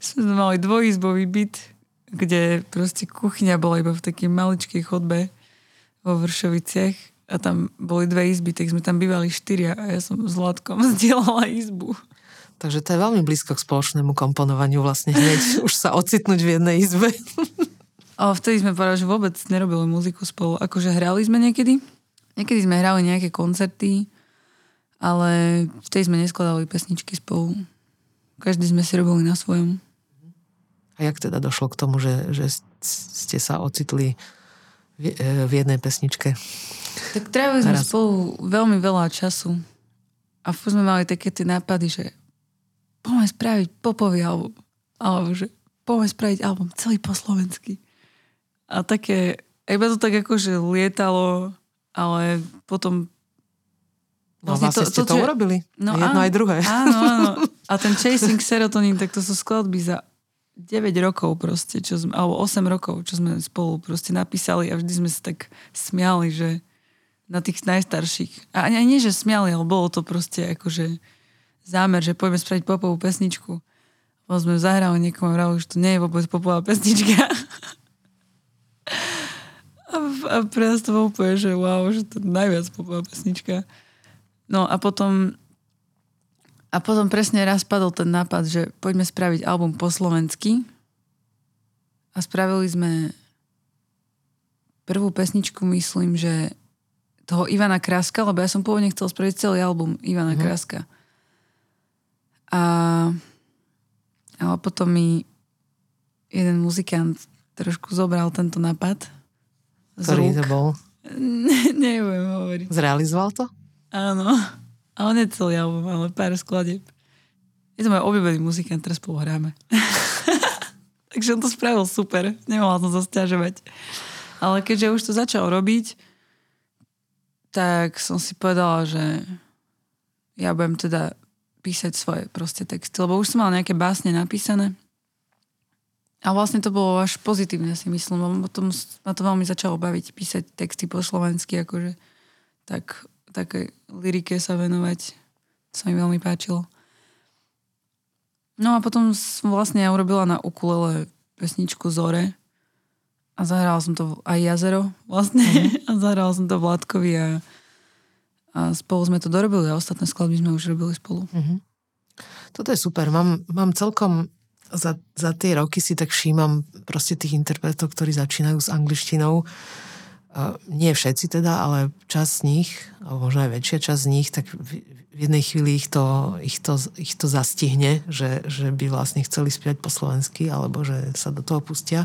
S2: sme mali dvojizbový byt, kde proste kuchyňa bola iba v takej maličkej chodbe vo Vršoviciach a tam boli dve izby, tak sme tam bývali štyria a ja som s Vládkom zdieľala izbu.
S1: Takže to je veľmi blízko k spoločnému komponovaniu vlastne hneď už sa ocitnúť v jednej izbe.
S2: Ale vtedy sme povedali, že vôbec nerobili muziku spolu. Akože hrali sme niekedy. Niekedy sme hrali nejaké koncerty, ale vtedy sme neskladali pesničky spolu. Každý sme si robili na svojom.
S1: A jak teda došlo k tomu, že, že ste sa ocitli v, e, v jednej pesničke?
S2: Tak trávili sme spolu veľmi veľa času. A furt sme mali také tie nápady, že poďme spraviť popový album. Alebo že poďme spraviť album celý po slovensky. A také, iba to tak akože lietalo, ale potom
S1: No vlastne, vlastne to, ste to, to, urobili. No, Jedno áno, aj druhé.
S2: Áno, áno. A ten Chasing Serotonin, tak to sú skladby za 9 rokov proste, čo sme, alebo 8 rokov, čo sme spolu proste napísali a vždy sme sa tak smiali, že na tých najstarších. A ani nie, že smiali, ale bolo to proste akože zámer, že poďme spraviť popovú pesničku. Lebo sme zahrali niekomu a že to nie je vôbec popová pesnička. A, a pre nás to bolo úplne, že wow, že to je najviac popová pesnička. No a potom a potom presne raz padol ten nápad, že poďme spraviť album po slovensky. A spravili sme prvú pesničku, myslím, že toho Ivana Kraska, lebo ja som pôvodne chcel spraviť celý album Ivana mm-hmm. Kraska. A ale potom mi jeden muzikant trošku zobral tento nápad.
S1: Ktorý to bol?
S2: Neviem hovoriť.
S1: Zrealizoval to?
S2: Áno. Ale nie celý album, ale pár skladieb. Je to môj obľúbený muzikant, teraz spolu hráme. Takže on to spravil super. Nemala som sa stiažovať. Ale keďže už to začal robiť, tak som si povedala, že ja budem teda písať svoje proste texty. Lebo už som mal nejaké básne napísané a vlastne to bolo až pozitívne, si myslím, lebo potom ma to veľmi začalo baviť písať texty po slovensky, akože tak, také lyrike sa venovať. To sa mi veľmi páčilo. No a potom som vlastne ja urobila na ukulele pesničku Zore a zahrala som to aj Jazero vlastne mm-hmm. a zahrala som to Vládkovi a, a spolu sme to dorobili a ostatné skladby sme už robili spolu. Mm-hmm.
S1: Toto je super. Mám, mám celkom za, za tie roky si tak všímam proste tých interpretov, ktorí začínajú s angličtinou. Nie všetci teda, ale čas z nich, alebo možno aj väčšia časť z nich, tak v, jednej chvíli ich to, ich to, ich to zastihne, že, že by vlastne chceli spievať po slovensky, alebo že sa do toho pustia.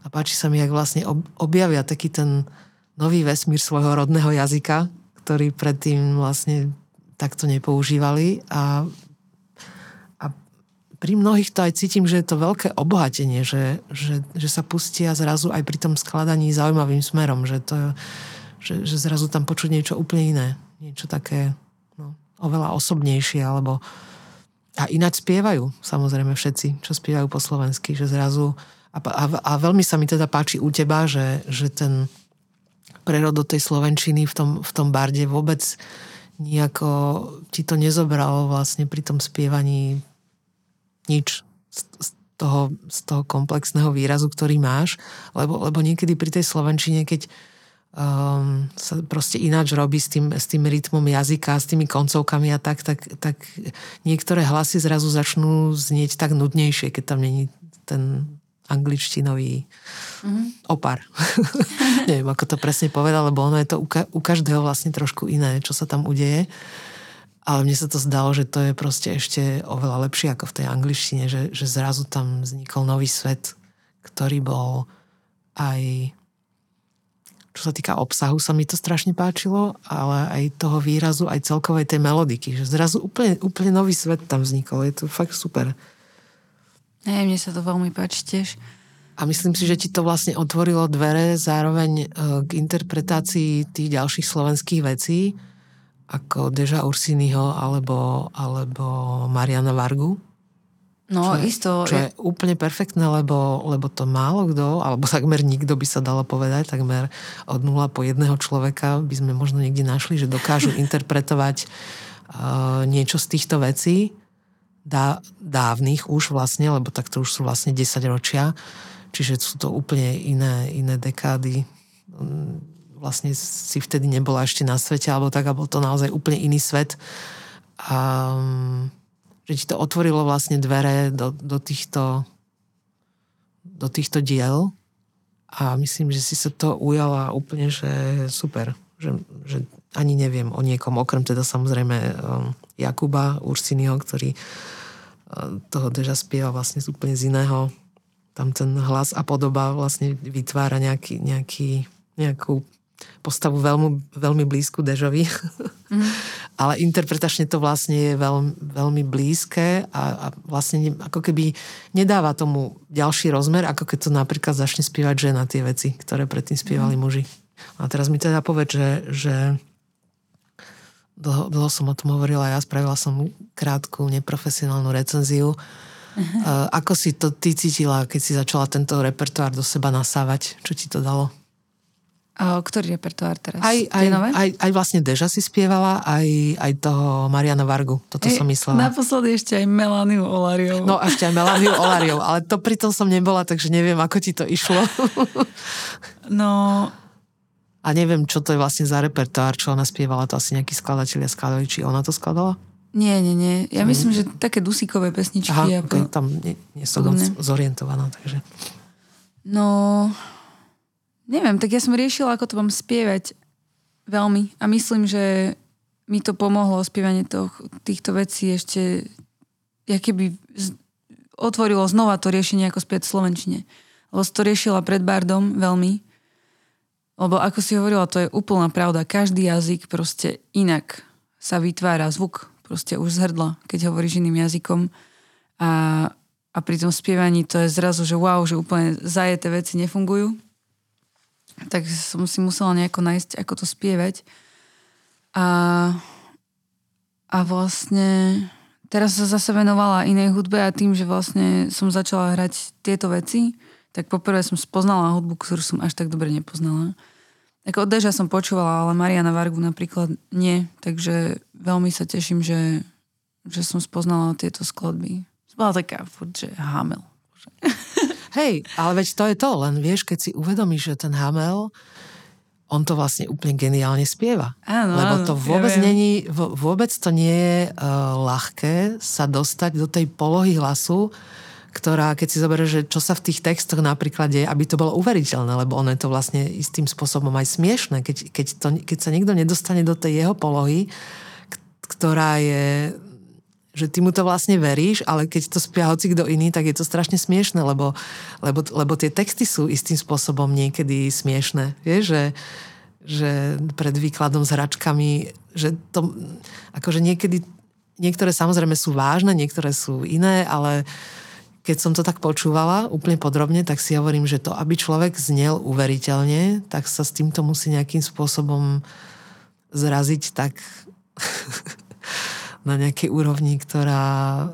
S1: A páči sa mi, jak vlastne objavia taký ten nový vesmír svojho rodného jazyka, ktorý predtým vlastne takto nepoužívali a pri mnohých to aj cítim, že je to veľké obohatenie, že, že, že sa pustia zrazu aj pri tom skladaní zaujímavým smerom, že, to, že, že zrazu tam počuť niečo úplne iné, niečo také no, oveľa osobnejšie, alebo a ináč spievajú, samozrejme všetci, čo spievajú po slovensky, že zrazu a, a, a veľmi sa mi teda páči u teba, že, že ten prerod do tej slovenčiny v tom, v tom barde vôbec nejako ti to nezobralo vlastne pri tom spievaní nič z toho, z toho komplexného výrazu, ktorý máš, lebo, lebo niekedy pri tej slovenčine, keď um, sa proste ináč robí s tým, s tým rytmom jazyka, s tými koncovkami a tak, tak, tak niektoré hlasy zrazu začnú znieť tak nudnejšie, keď tam není ten angličtinový mm-hmm. opar. Neviem, ako to presne povedal, lebo ono je to u, ka- u každého vlastne trošku iné, čo sa tam udeje. Ale mne sa to zdalo, že to je proste ešte oveľa lepšie ako v tej angličtine, že, že zrazu tam vznikol nový svet, ktorý bol aj čo sa týka obsahu, sa mi to strašne páčilo, ale aj toho výrazu, aj celkovej tej melodiky, že zrazu úplne, úplne nový svet tam vznikol. Je to fakt super.
S2: Ne, mne sa to veľmi páči tiež.
S1: A myslím si, že ti to vlastne otvorilo dvere zároveň e, k interpretácii tých ďalších slovenských vecí, ako Deža Ursiniho alebo, alebo Mariana Vargu.
S2: No,
S1: čo je,
S2: isto.
S1: Čo je úplne perfektné, lebo, lebo to málo kto, alebo takmer nikto by sa dalo povedať, takmer od nula po jedného človeka by sme možno niekde našli, že dokážu interpretovať uh, niečo z týchto vecí dá, dávnych už vlastne, lebo tak to už sú vlastne 10 ročia, čiže sú to úplne iné, iné dekády vlastne si vtedy nebola ešte na svete, alebo tak, a bol to naozaj úplne iný svet. A že ti to otvorilo vlastne dvere do, do týchto do týchto diel a myslím, že si sa to ujala úplne, že super. Že, že ani neviem o niekom, okrem teda samozrejme um, Jakuba Ursiniho, ktorý uh, toho deža spieva vlastne z úplne z iného. Tam ten hlas a podoba vlastne vytvára nejaký, nejaký, nejakú postavu veľmi, veľmi blízku Dežovi. Mm. Ale interpretačne to vlastne je veľmi, veľmi blízke a, a vlastne ako keby nedáva tomu ďalší rozmer, ako keď to napríklad začne spievať žena tie veci, ktoré predtým spievali mm. muži. A teraz mi teda povedz, že, že dlho, dlho som o tom hovorila, ja spravila som krátku, neprofesionálnu recenziu. Uh-huh. Ako si to ty cítila, keď si začala tento repertoár do seba nasávať? Čo ti to dalo?
S2: Ktorý repertoár teraz?
S1: Aj, aj, aj, aj vlastne Deža si spievala, aj, aj toho Mariana Vargu. Toto Ej, som myslela.
S2: Naposledy ešte aj Melaniu Olariov.
S1: No ešte aj Melaniu Olariov, ale to pritom som nebola, takže neviem, ako ti to išlo.
S2: no...
S1: A neviem, čo to je vlastne za repertoár, čo ona spievala, to asi nejakí skladatelia skladali, či ona to skladala?
S2: Nie, nie, nie. Ja myslím, že také dusíkové pesničky.
S1: Aha, ako... okay, tam nie, nie som moc zorientovaná, takže...
S2: No, Neviem, tak ja som riešila, ako to mám spievať veľmi a myslím, že mi to pomohlo spievanie to, týchto vecí ešte keby otvorilo znova to riešenie ako spievať v Slovenčine. Lebo to riešila pred Bardom veľmi. Lebo ako si hovorila, to je úplná pravda. Každý jazyk proste inak sa vytvára zvuk. Proste už z keď hovoríš iným jazykom. A, a pri tom spievaní to je zrazu, že wow, že úplne zajeté veci nefungujú tak som si musela nejako nájsť, ako to spievať. A, a vlastne teraz sa zase venovala inej hudbe a tým, že vlastne som začala hrať tieto veci, tak poprvé som spoznala hudbu, ktorú som až tak dobre nepoznala. Ako od Deža som počúvala, ale Mariana Vargu napríklad nie, takže veľmi sa teším, že, že som spoznala tieto skladby. Bola taká furt, že Hamel.
S1: Hej, ale veď to je to, len vieš, keď si uvedomíš, že ten Hamel, on to vlastne úplne geniálne spieva.
S2: Áno,
S1: Lebo to vôbec, ja není, vôbec to nie je uh, ľahké sa dostať do tej polohy hlasu, ktorá, keď si zoberieš, že čo sa v tých textoch napríklad je, aby to bolo uveriteľné, lebo ono je to vlastne istým spôsobom aj smiešné, keď, keď, to, keď sa niekto nedostane do tej jeho polohy, ktorá je že ty mu to vlastne veríš, ale keď to spia hoci kto iný, tak je to strašne smiešne, lebo, lebo, lebo tie texty sú istým spôsobom niekedy smiešne. Vieš, že, že pred výkladom s hračkami, že to, akože niekedy, niektoré samozrejme sú vážne, niektoré sú iné, ale keď som to tak počúvala úplne podrobne, tak si hovorím, že to, aby človek znel uveriteľne, tak sa s týmto musí nejakým spôsobom zraziť tak na nejakej úrovni, ktorá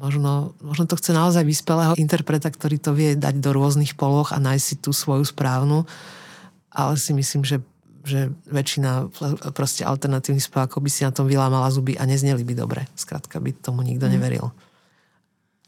S1: možno, možno to chce naozaj vyspelého interpreta, ktorý to vie dať do rôznych poloh a nájsť si tú svoju správnu. Ale si myslím, že, že väčšina proste alternatívnych spevákov by si na tom vylámala zuby a nezneli by dobre. Skrátka by tomu nikto mm.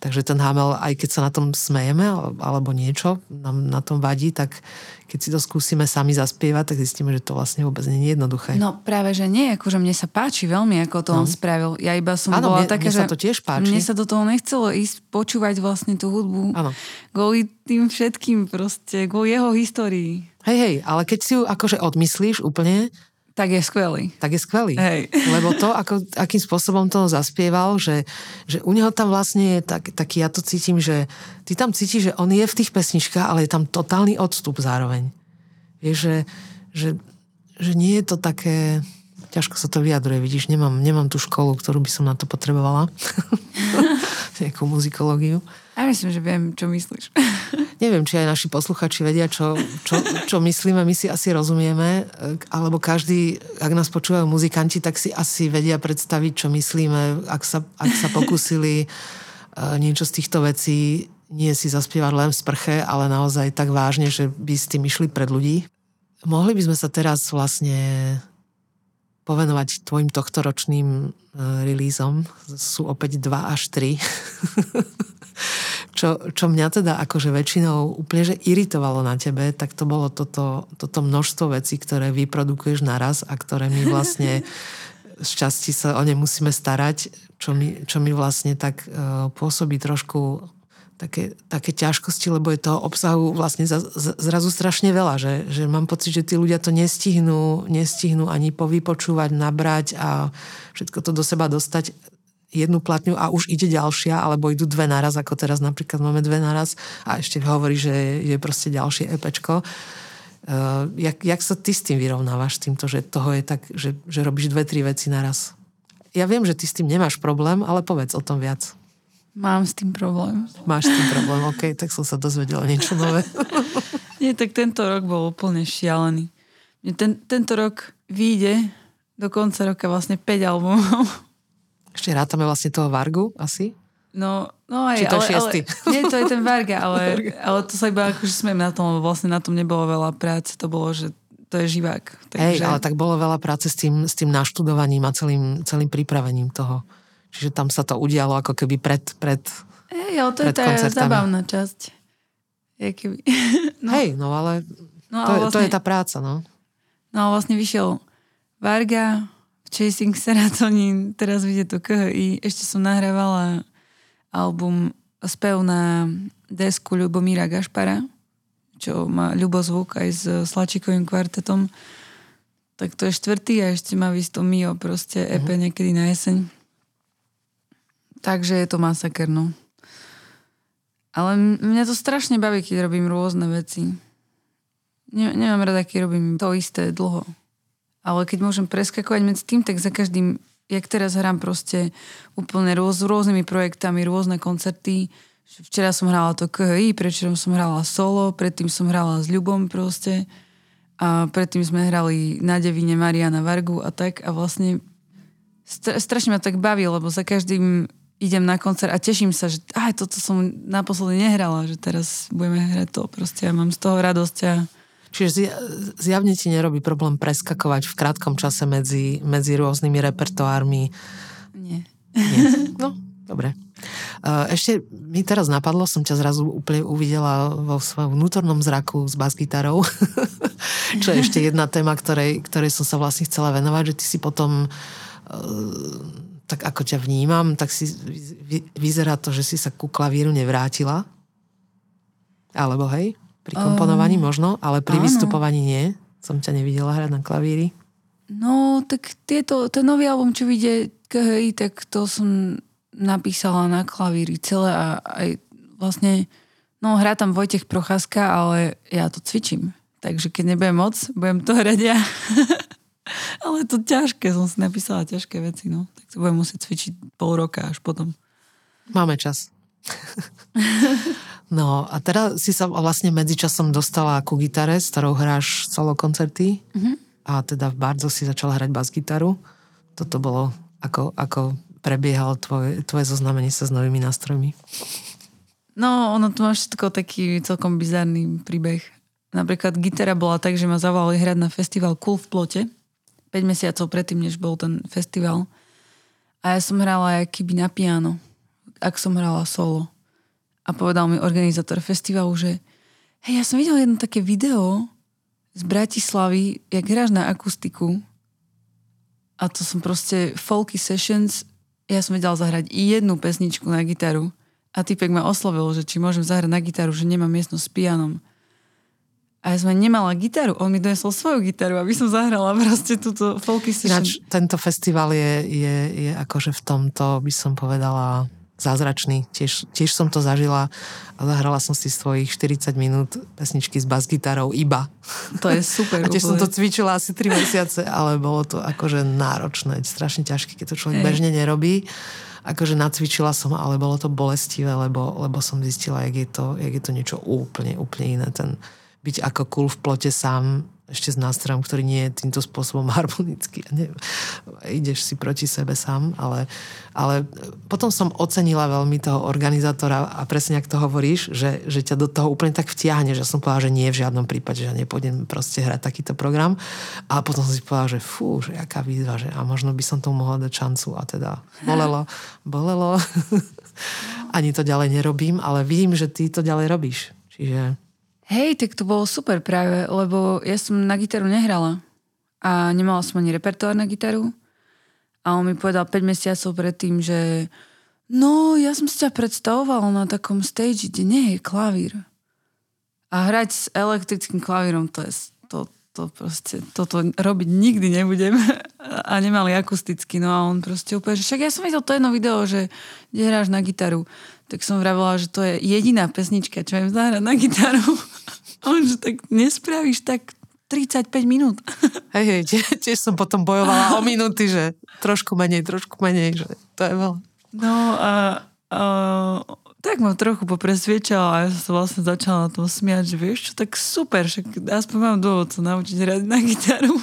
S1: Takže ten Hamel, aj keď sa na tom smejeme alebo niečo nám na tom vadí, tak keď si to skúsime sami zaspievať, tak zistíme, že to vlastne vôbec nie je jednoduché.
S2: No práve, že nie, akože mne sa páči veľmi, ako to no. on spravil. Ja iba som
S1: ano,
S2: bola
S1: mne,
S2: taká,
S1: mne
S2: sa
S1: to tiež páči.
S2: Mne sa do toho nechcelo ísť počúvať vlastne tú hudbu.
S1: Áno.
S2: Kvôli tým všetkým proste, kvôli jeho histórii.
S1: Hej, hej, ale keď si ju akože odmyslíš úplne,
S2: tak je skvelý.
S1: Tak je skvelý.
S2: Hej.
S1: Lebo to, ako, akým spôsobom to zaspieval, že, že u neho tam vlastne je tak, taký, ja to cítim, že ty tam cítiš, že on je v tých pesničkách, ale je tam totálny odstup zároveň. Vieš, že, že, že nie je to také, ťažko sa to vyjadruje, vidíš, nemám, nemám tú školu, ktorú by som na to potrebovala. Nejakú muzikológiu.
S2: Ja myslím, že viem, čo myslíš.
S1: Neviem, či aj naši posluchači vedia, čo, čo, čo myslíme, my si asi rozumieme, alebo každý, ak nás počúvajú muzikanti, tak si asi vedia predstaviť, čo myslíme, ak sa, ak sa pokúsili e, niečo z týchto vecí nie si zaspievať len v sprche, ale naozaj tak vážne, že by s tým išli pred ľudí. Mohli by sme sa teraz vlastne povenovať tvojim tohtoročným uh, releaseom. Sú opäť 2 až 3. čo, čo mňa teda akože väčšinou úplne že iritovalo na tebe, tak to bolo toto, toto množstvo vecí, ktoré vyprodukuješ naraz a ktoré my vlastne z časti sa o ne musíme starať, čo mi, čo mi vlastne tak uh, pôsobí trošku také, také ťažkosti, lebo je toho obsahu vlastne zrazu strašne veľa, že, že mám pocit, že tí ľudia to nestihnú, nestihnú ani povypočúvať, nabrať a všetko to do seba dostať jednu platňu a už ide ďalšia, alebo idú dve naraz, ako teraz napríklad máme dve naraz a ešte hovorí, že je proste ďalšie EPčko. Uh, jak, jak sa ty s tým vyrovnávaš, týmto, že toho je tak, že, že robíš dve, tri veci naraz? Ja viem, že ty s tým nemáš problém, ale povedz o tom viac.
S2: Mám s tým problém.
S1: Máš s tým problém, OK, tak som sa dozvedela niečo nové.
S2: Nie, tak tento rok bol úplne šialený. Ten, tento rok vyjde do konca roka vlastne 5 albumov.
S1: Ešte rátame vlastne toho Vargu asi?
S2: No, no aj,
S1: Či to
S2: ale,
S1: šiestý?
S2: ale, nie, to je ten Varga, ale, ale to sa iba akože smiem na tom, vlastne na tom nebolo veľa práce, to bolo, že to je živák.
S1: Takže... Hej, ale tak bolo veľa práce s tým, s tým naštudovaním a celým, celým pripravením toho. Čiže tam sa to udialo ako keby pred, pred
S2: Hej, ale to je tá zabavná časť. Je keby...
S1: no. Hej, no ale, no, to, vlastne, to je tá práca, no.
S2: No ale vlastne vyšiel Varga, Chasing Serotonin, teraz vidie to KHI, ešte som nahrávala album spev na desku Ľubomíra Gašpara, čo má ľubozvuk aj s Slačikovým kvartetom. Tak to je štvrtý a ešte má to Mio proste EP uh-huh. niekedy na jeseň. Takže je to masaker, no. Ale mňa to strašne baví, keď robím rôzne veci. Ne, nemám rada, keď robím to isté dlho. Ale keď môžem preskakovať medzi tým, tak za každým, jak teraz hrám proste úplne rôz, rôznymi projektami, rôzne koncerty. Včera som hrala to KHI, prečerom som hrala solo, predtým som hrala s Ľubom proste. A predtým sme hrali na Devine Mariana Vargu a tak. A vlastne strašne ma tak baví, lebo za každým idem na koncert a teším sa, že aj toto som naposledy nehrala, že teraz budeme hrať to proste a mám z toho radosť a
S1: Čiže zjavne ti nerobí problém preskakovať v krátkom čase medzi, medzi rôznymi repertoármi?
S2: Nie.
S1: Nie. No, dobre. Ešte mi teraz napadlo, som ťa zrazu úplne uvidela vo svojom vnútornom zraku s basgitarou, čo je ešte jedna téma, ktorej, ktorej som sa vlastne chcela venovať, že ty si potom tak ako ťa vnímam, tak si vyzerá to, že si sa ku klavíru nevrátila. Alebo hej, pri komponovaní um, možno, ale pri áno. vystupovaní nie. Som ťa nevidela hrať na klavíri.
S2: No, tak tieto, ten nový album, čo vyjde KHI, tak to som napísala na klavíri celé a aj vlastne, no hrá tam Vojtech Procházka, ale ja to cvičím. Takže keď nebudem moc, budem to hrať ja. Ale to ťažké, som si napísala ťažké veci, no. Tak to budem musieť cvičiť pol roka až potom.
S1: Máme čas. no a teda si sa vlastne medzičasom dostala ku gitare, s ktorou hráš solo koncerty. Mm-hmm. A teda v Bardzo si začala hrať bas-gitaru. Toto bolo, ako, ako prebiehal tvoje, tvoje zoznámenie sa s novými nástrojmi?
S2: No, ono tu má všetko taký celkom bizarný príbeh. Napríklad gitara bola tak, že ma zavolali hrať na festival Cool v plote 5 mesiacov predtým, než bol ten festival. A ja som hrala keby na piano, ak som hrala solo. A povedal mi organizátor festivalu, že hej, ja som videl jedno také video z Bratislavy, jak hráš na akustiku. A to som proste folky sessions, ja som vedela zahrať jednu pesničku na gitaru. A typek ma oslovil, že či môžem zahrať na gitaru, že nemám miestnosť s pianom. A ja som nemala gitaru. On mi donesol svoju gitaru, aby som zahrala proste túto folky session.
S1: Ináč, tento festival je, je, je akože v tomto, by som povedala, zázračný. Tiež, tiež som to zažila a zahrala som si svojich 40 minút pesničky s bas-gitarou iba.
S2: To je super.
S1: a tiež som to cvičila asi 3 mesiace, ale bolo to akože náročné, strašne ťažké, keď to človek hey. bežne nerobí. Akože nacvičila som, ale bolo to bolestivé, lebo, lebo som zistila, jak je to, jak je to niečo úplne, úplne iné. Ten, byť ako kul v plote sám ešte s nástrojom, ktorý nie je týmto spôsobom harmonický. Ne, ideš si proti sebe sám, ale, ale potom som ocenila veľmi toho organizátora a presne ak to hovoríš, že, že ťa do toho úplne tak vtiahne, že som povedala, že nie v žiadnom prípade, že nepôjdem proste hrať takýto program. A potom som si povedala, že fú, že aká výzva, že a možno by som tomu mohla dať šancu a teda bolelo, bolelo. Ani to ďalej nerobím, ale vidím, že ty to ďalej robíš. Čiže
S2: Hej, tak to bolo super práve, lebo ja som na gitaru nehrala a nemala som ani repertoár na gitaru. A on mi povedal 5 mesiacov predtým, že no, ja som si ťa predstavoval na takom stage, kde nie je klavír. A hrať s elektrickým klavírom, to je, to, to proste, toto robiť nikdy nebudem. A nemali akusticky, no a on proste úplne, že však ja som videl to jedno video, že kde hráš na gitaru tak som vravila, že to je jediná pesnička, čo viem zahrať na gitaru. A on, že tak nespravíš tak 35 minút.
S1: Hej, hej, tiež, tiež som potom bojovala o minúty, že trošku menej, trošku menej, že to je veľa.
S2: No a, a tak ma trochu popresviečala a ja som sa vlastne začala na tom smiať, že vieš čo, tak super, však aspoň mám dôvod sa naučiť hrať na gitaru.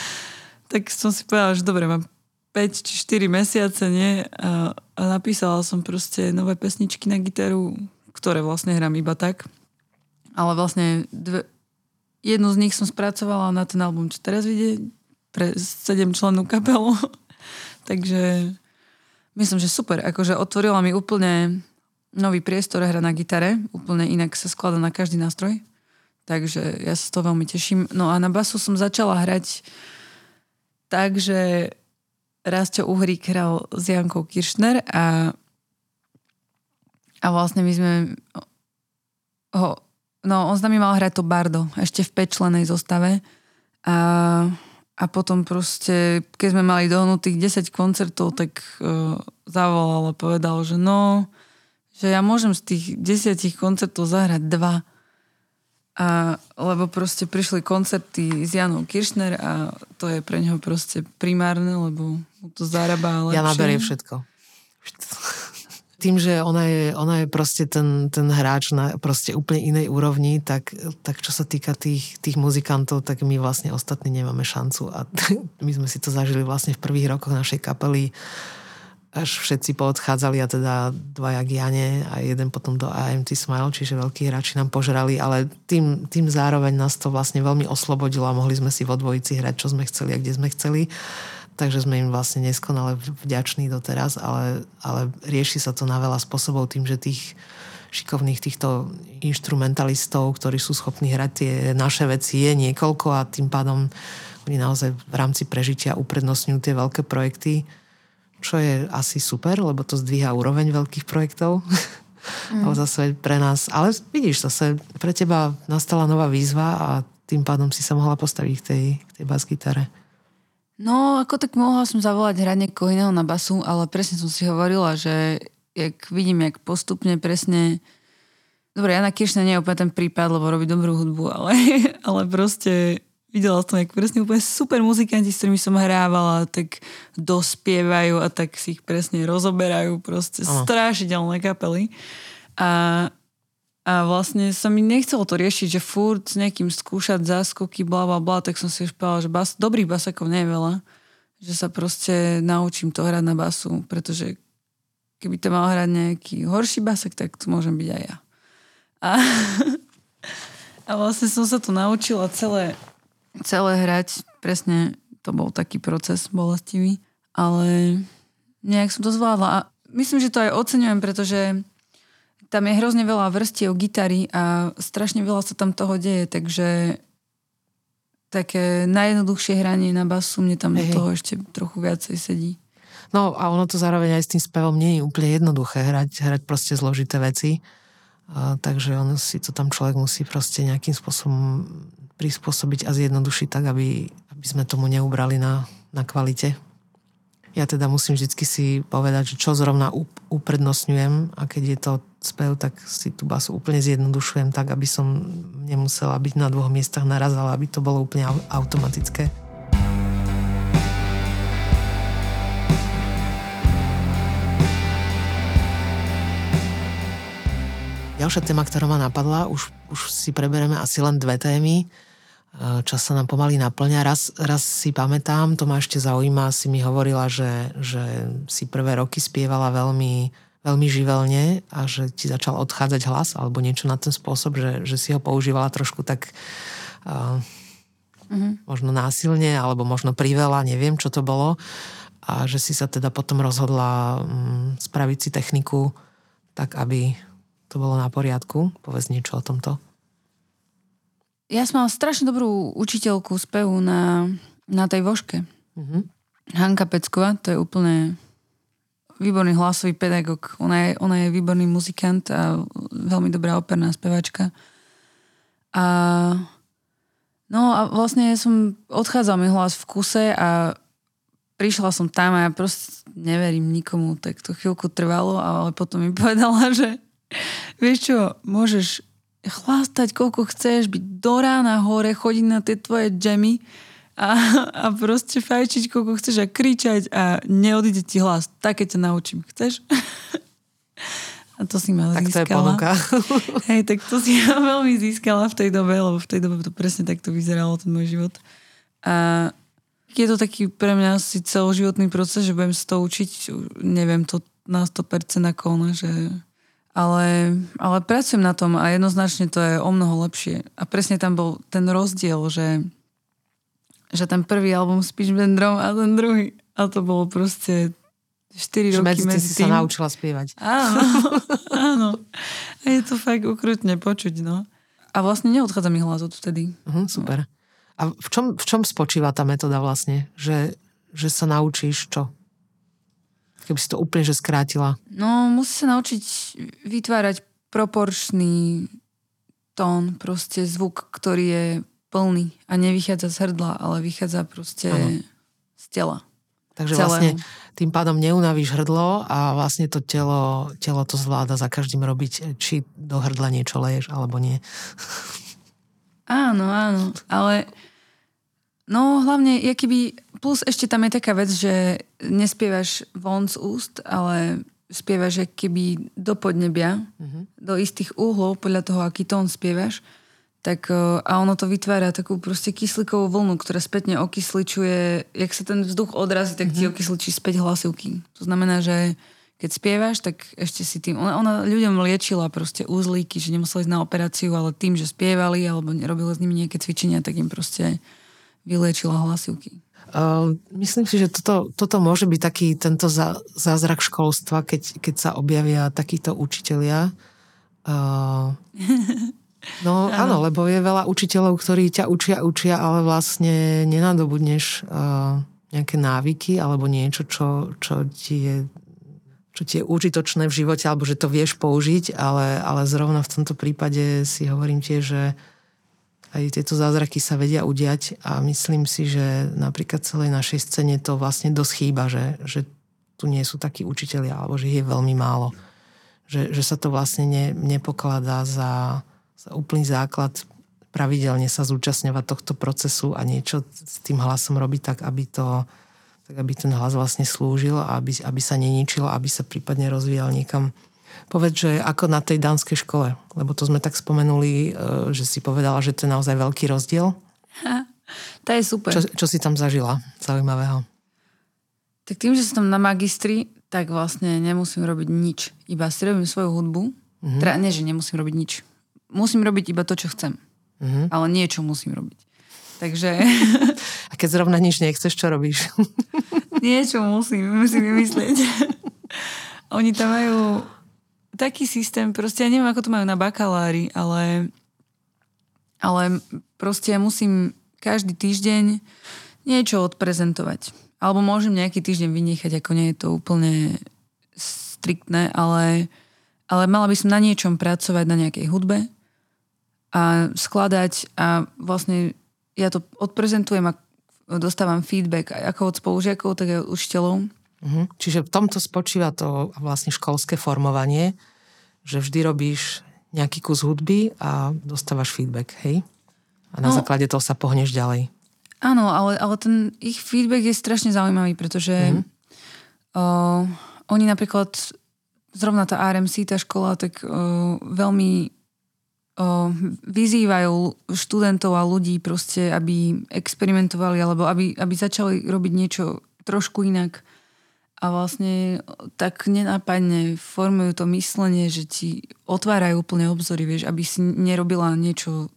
S2: tak som si povedala, že dobre, mám 5 či 4 mesiace, nie? A, a napísala som proste nové pesničky na gitaru, ktoré vlastne hrám iba tak. Ale vlastne dve, jednu z nich som spracovala na ten album, čo teraz vidie, pre 7 členú kapelu. Takže myslím, že super. Akože otvorila mi úplne nový priestor hra na gitare. Úplne inak sa skladá na každý nástroj. Takže ja sa z toho veľmi teším. No a na basu som začala hrať tak, že Rastio Uhrík hral s Jankou Kiršner a, a vlastne my sme ho, no on s nami mal hrať to bardo, ešte v 5 členej zostave a, a potom proste, keď sme mali dohnutých 10 koncertov, tak uh, zavolal a povedal, že no, že ja môžem z tých 10 koncertov zahrať dva a, lebo proste prišli koncerty s Janou Kiršner a to je pre neho proste primárne, lebo mu to zarába lepšie.
S1: Ja naberie všetko. Tým, že ona je, ona je proste ten, ten hráč na proste úplne inej úrovni, tak, tak čo sa týka tých, tých muzikantov, tak my vlastne ostatní nemáme šancu. A my sme si to zažili vlastne v prvých rokoch našej kapely až všetci poodchádzali a teda dvaja Giane a jeden potom do AMT Smile, čiže veľkí hráči nám požrali, ale tým, tým zároveň nás to vlastne veľmi oslobodilo a mohli sme si vo dvojici hrať, čo sme chceli a kde sme chceli. Takže sme im vlastne neskonale vďační doteraz, ale, ale rieši sa to na veľa spôsobov tým, že tých šikovných týchto instrumentalistov, ktorí sú schopní hrať tie naše veci, je niekoľko a tým pádom oni naozaj v rámci prežitia uprednostňujú tie veľké projekty čo je asi super, lebo to zdvíha úroveň veľkých projektov. Mm. ale zase pre nás, ale vidíš, zase pre teba nastala nová výzva a tým pádom si sa mohla postaviť k tej, k tej bas-gitare.
S2: No, ako tak mohla som zavolať hrať niekoho iného na basu, ale presne som si hovorila, že jak vidím, jak postupne presne Dobre, Jana Kiršna nie je úplne ten prípad, lebo robí dobrú hudbu, ale, ale proste videla som, jak presne úplne super muzikanti, s ktorými som hrávala, tak dospievajú a tak si ich presne rozoberajú, proste Aha. strašidelné kapely. A, a vlastne sa mi nechcelo to riešiť, že furt s niekým skúšať záskoky, bla bla bla, tak som si už povedala, že bas, dobrých basakov nie je veľa. Že sa proste naučím to hrať na basu, pretože keby to mal hrať nejaký horší basak, tak to môžem byť aj ja. A, a vlastne som sa to naučila celé celé hrať, presne to bol taký proces bolestivý, ale nejak som to zvládla a myslím, že to aj oceňujem, pretože tam je hrozne veľa vrstiev gitary a strašne veľa sa tam toho deje, takže také najjednoduchšie hranie na basu, mne tam hey. do toho ešte trochu viacej sedí.
S1: No a ono to zároveň aj s tým spevom nie je úplne jednoduché hrať, hrať proste zložité veci. A, takže on si to tam človek musí proste nejakým spôsobom prispôsobiť a zjednodušiť tak, aby, aby sme tomu neubrali na, na kvalite. Ja teda musím vždy si povedať, že čo zrovna uprednostňujem a keď je to spev, tak si tú basu úplne zjednodušujem tak, aby som nemusela byť na dvoch miestach naraz, ale aby to bolo úplne automatické. Ďalšia téma, ktorá ma napadla, už, už si preberieme asi len dve témy čas sa nám pomaly naplňa. Raz, raz si pamätám, to ma ešte zaujíma, si mi hovorila, že, že si prvé roky spievala veľmi, veľmi živelne a že ti začal odchádzať hlas alebo niečo na ten spôsob, že, že si ho používala trošku tak uh, uh-huh. možno násilne alebo možno priveľa, neviem, čo to bolo. A že si sa teda potom rozhodla um, spraviť si techniku tak, aby to bolo na poriadku. Povedz niečo o tomto.
S2: Ja som mala strašne dobrú učiteľku spevu na, na tej voške. Mm-hmm. Hanka Pecková, to je úplne výborný hlasový pedagóg. Ona je, ona je výborný muzikant a veľmi dobrá operná spevačka. A no a vlastne som odchádzal mi hlas v kuse a prišla som tam a ja proste neverím nikomu, tak to chvíľku trvalo, ale potom mi povedala, že vieš čo, môžeš chlastať, koľko chceš, byť do rána hore, chodiť na tie tvoje džemy a, a proste fajčiť, koľko chceš a kričať a neodíde ti hlas. Také ťa naučím. Chceš? A to si ma tak získala.
S1: to je ponuka.
S2: Hej, tak to si ma veľmi získala v tej dobe, lebo v tej dobe to presne takto vyzeralo, ten môj život. A je to taký pre mňa asi celoživotný proces, že budem to učiť, neviem to na 100% ako ona, že ale, ale pracujem na tom a jednoznačne to je o mnoho lepšie. A presne tam bol ten rozdiel, že, že ten prvý album s Bendrom a ten druhý. A to bolo proste 4 roky medzi,
S1: medzi si tým. sa naučila spievať.
S2: Áno, áno. A je to fakt ukrutne počuť, no. A vlastne neodchádza mi hlas od vtedy.
S1: Uh-huh, super. A v čom, v čom spočíva tá metóda vlastne? Že, že sa naučíš čo? keby si to úplne že skrátila?
S2: No, musí sa naučiť vytvárať proporčný tón, proste zvuk, ktorý je plný a nevychádza z hrdla, ale vychádza proste ano. z tela.
S1: Takže celého. vlastne tým pádom neunavíš hrdlo a vlastne to telo, telo to zvláda za každým robiť, či do hrdla niečo leješ alebo nie.
S2: Áno, áno, ale no hlavne, keby Plus ešte tam je taká vec, že nespievaš von z úst, ale spievaš keby do podnebia, uh-huh. do istých úhlov, podľa toho, aký tón spievaš. Tak, e, a ono to vytvára takú proste kyslíkovú vlnu, ktorá spätne okysličuje, jak sa ten vzduch odrazí, tak ti mhm. okysličí späť hlasivky. To znamená, že keď spievaš, tak ešte si tým... Ona, ona ľuďom liečila proste úzlíky, že nemuseli ísť na operáciu, ale tým, že spievali alebo robila s nimi nejaké cvičenia, tak im proste vyliečila hlasivky.
S1: Uh, myslím si, že toto, toto môže byť taký tento zázrak školstva, keď, keď sa objavia takíto učitelia. Uh, no áno, lebo je veľa učiteľov, ktorí ťa učia, učia, ale vlastne nenadobudneš uh, nejaké návyky alebo niečo, čo, čo ti je čo ti je užitočné v živote, alebo že to vieš použiť, ale, ale zrovna v tomto prípade si hovorím tiež, že aj tieto zázraky sa vedia udiať a myslím si, že napríklad celej našej scéne to vlastne dosť chýba, že, že tu nie sú takí učitelia, alebo že ich je veľmi málo. Že, že sa to vlastne ne, nepokladá za, za úplný základ pravidelne sa zúčastňovať tohto procesu a niečo s tým hlasom robiť tak, aby to tak aby ten hlas vlastne slúžil a aby, aby sa neničil, aby sa prípadne rozvíjal niekam Povedz, že ako na tej dánskej škole, lebo to sme tak spomenuli, e, že si povedala, že to je naozaj veľký rozdiel.
S2: Ha, to je super.
S1: Čo, čo si tam zažila zaujímavého?
S2: Tak tým, že som tam na magistri, tak vlastne nemusím robiť nič. Iba si robím svoju hudbu. Mm-hmm. Teda nie, že nemusím robiť nič. Musím robiť iba to, čo chcem. Mm-hmm. Ale niečo musím robiť. Takže...
S1: A keď zrovna nič nechceš, čo robíš?
S2: niečo musím, musím vymyslieť. Oni tam majú taký systém, proste ja neviem, ako to majú na bakalári, ale, ale proste ja musím každý týždeň niečo odprezentovať. Alebo môžem nejaký týždeň vynechať, ako nie je to úplne striktné, ale, ale mala by som na niečom pracovať, na nejakej hudbe a skladať a vlastne ja to odprezentujem a dostávam feedback ako od spolužiakov, tak aj od učiteľov
S1: Uh-huh. Čiže v tomto spočíva to vlastne školské formovanie, že vždy robíš nejaký kus hudby a dostávaš feedback, hej? A na no, základe toho sa pohneš ďalej.
S2: Áno, ale, ale ten ich feedback je strašne zaujímavý, pretože uh-huh. uh, oni napríklad, zrovna tá RMC, tá škola, tak uh, veľmi vyzývajú študentov a ľudí proste, aby experimentovali alebo aby, aby začali robiť niečo trošku inak a vlastne tak nenápadne formujú to myslenie, že ti otvárajú úplne obzory, vieš, aby si nerobila niečo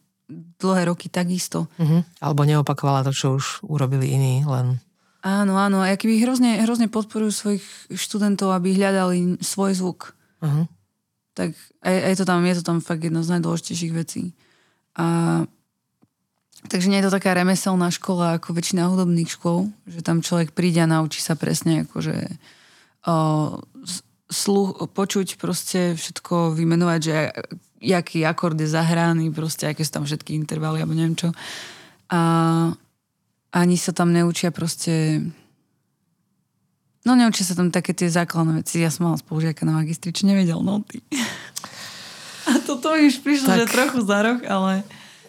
S2: dlhé roky takisto.
S1: Uh-huh. Alebo neopakovala to, čo už urobili iní, len...
S2: Áno, áno. A keby hrozne, hrozne podporujú svojich študentov, aby hľadali svoj zvuk. Uh-huh. Tak aj, aj to tam, je to tam fakt jedna z najdôležitejších vecí. A Takže nie je to taká remeselná škola ako väčšina hudobných škôl, že tam človek príde a naučí sa presne akože o, sluch, počuť proste všetko, vymenovať, že jaký akord je zahraný, proste aké sú tam všetky intervaly, alebo neviem čo. A ani sa tam neučia proste No neučia sa tam také tie základné veci. Ja som mala spolužiaka na magistri, čo nevedel noty. A toto už prišlo, tak... že trochu za rok, ale...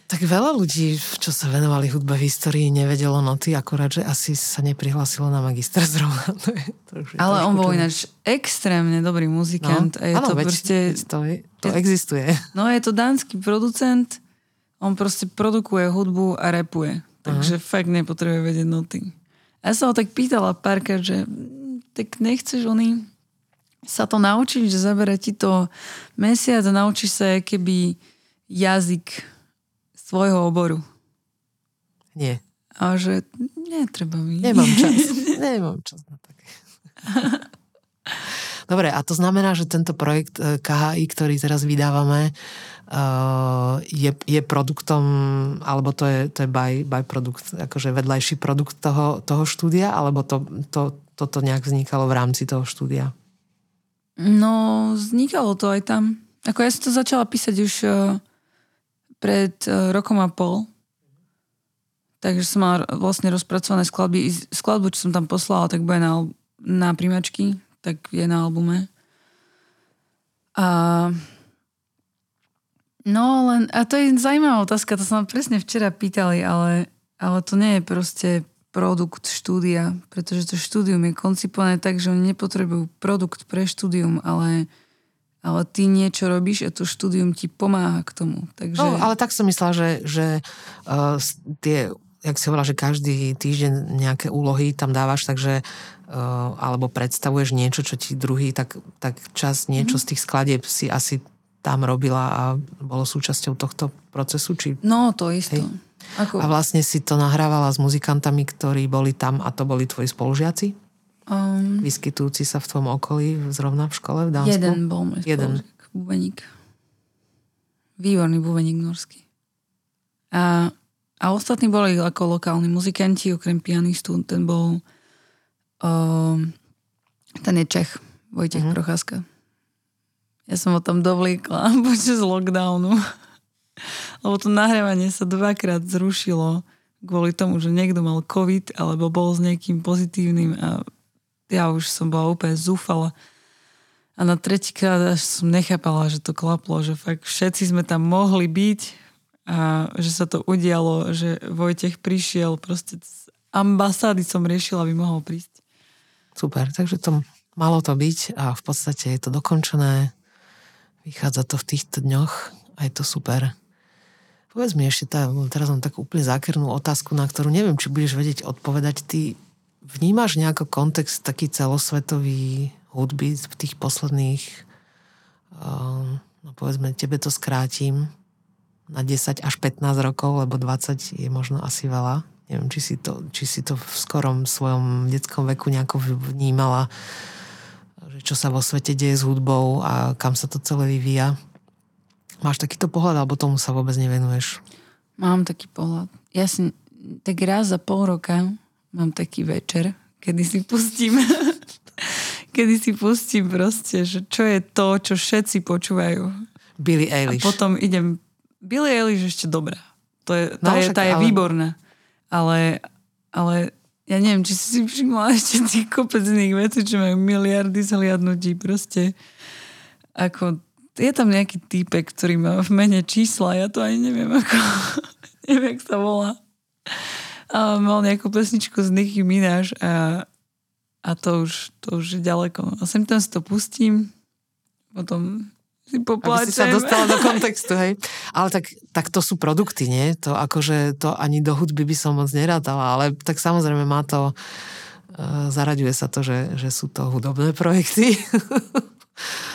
S1: Tak veľa ľudí, čo sa venovali hudbe v histórii, nevedelo noty, akurát, že asi sa neprihlásilo na magistra zrovna. To je, to
S2: už je Ale on bol ináč extrémne dobrý muzikant. No, a je áno, to veď,
S1: proste, to, je, to je, existuje.
S2: No je to dánsky producent, on proste produkuje hudbu a repuje. Takže uh-huh. fakt nepotrebuje vedieť noty. A ja sa ho tak pýtala párkrát, že tak nechceš oni sa to naučiť, že zabere ti to mesiac a naučíš sa keby jazyk svojho oboru.
S1: Nie.
S2: A že netreba mi.
S1: Nemám čas. Nemám čas na také. Dobre, a to znamená, že tento projekt eh, KHI, ktorý teraz vydávame, uh, je, je produktom, alebo to je, to je by, by produkt, akože vedľajší produkt toho, toho štúdia, alebo to, to, toto nejak vznikalo v rámci toho štúdia?
S2: No, vznikalo to aj tam. Ako ja som to začala písať už uh, pred uh, rokom a pol. Takže som mala vlastne rozpracované skladby. Skladbu, čo som tam poslala, tak bude na, na primačky, tak je na albume. A no len, a to je zaujímavá otázka, to sa presne včera pýtali, ale, ale to nie je proste produkt štúdia, pretože to štúdium je koncipované tak, že oni nepotrebujú produkt pre štúdium, ale ale ty niečo robíš a to štúdium ti pomáha k tomu. Takže...
S1: No, ale tak som myslela, že, že uh, tie, jak si hovorila, že každý týždeň nejaké úlohy tam dávaš, takže uh, alebo predstavuješ niečo, čo ti druhý, tak, tak čas niečo mm-hmm. z tých skladieb si asi tam robila a bolo súčasťou tohto procesu? Či...
S2: No, to isto.
S1: Ako... A vlastne si to nahrávala s muzikantami, ktorí boli tam a to boli tvoji spolužiaci? Um, Vyskytujúci sa v tvojom okolí, zrovna v škole v Dánsku?
S2: Jeden bol môj jeden. bubeník. Výborný bubeník norský. A, a ostatní boli ako lokálni muzikanti, okrem pianistu, ten bol um, ten je Čech, Vojtech mm-hmm. Procházka. Ja som ho tam dovliekla počas lockdownu. Lebo to nahrávanie sa dvakrát zrušilo kvôli tomu, že niekto mal COVID alebo bol s niekým pozitívnym a ja už som bola úplne zúfala. A na tretíkrát až som nechápala, že to klaplo, že fakt všetci sme tam mohli byť a že sa to udialo, že Vojtech prišiel proste z ambasády som riešila, aby mohol prísť.
S1: Super, takže to malo to byť a v podstate je to dokončené. Vychádza to v týchto dňoch a je to super. Povedz mi ešte, tá, teraz mám takú úplne zákernú otázku, na ktorú neviem, či budeš vedieť odpovedať. Ty Vnímaš nejako kontext taký celosvetový hudby v tých posledných, um, no povedzme, tebe to skrátim na 10 až 15 rokov, lebo 20 je možno asi veľa. Neviem, či si to, či si to v skorom svojom detskom veku nejako vnímala, že čo sa vo svete deje s hudbou a kam sa to celé vyvíja. Máš takýto pohľad, alebo tomu sa vôbec nevenuješ?
S2: Mám taký pohľad. Ja si tak raz za pol roka mám taký večer, kedy si pustím kedy si pustím proste, že čo je to, čo všetci počúvajú.
S1: Billy Eilish.
S2: A potom idem... Billy Eilish ešte dobrá. To je, tá, no, je, tá je ale... výborná. Ale, ale ja neviem, či si si všimla ešte tých kopec iných vecí, čo majú miliardy zhliadnutí. Proste ako... Je tam nejaký týpek, ktorý má v mene čísla, ja to ani neviem, ako... neviem, jak sa volá a mal nejakú pesničku z Nicky Minaj a, a to, už, to už je ďaleko. A sem tam si to pustím, potom si
S1: Aby si sa dostala do kontextu, hej. Ale tak, tak to sú produkty, nie? To akože to ani do hudby by som moc nerátala, ale tak samozrejme má to, uh, zaraďuje sa to, že, že sú to hudobné projekty.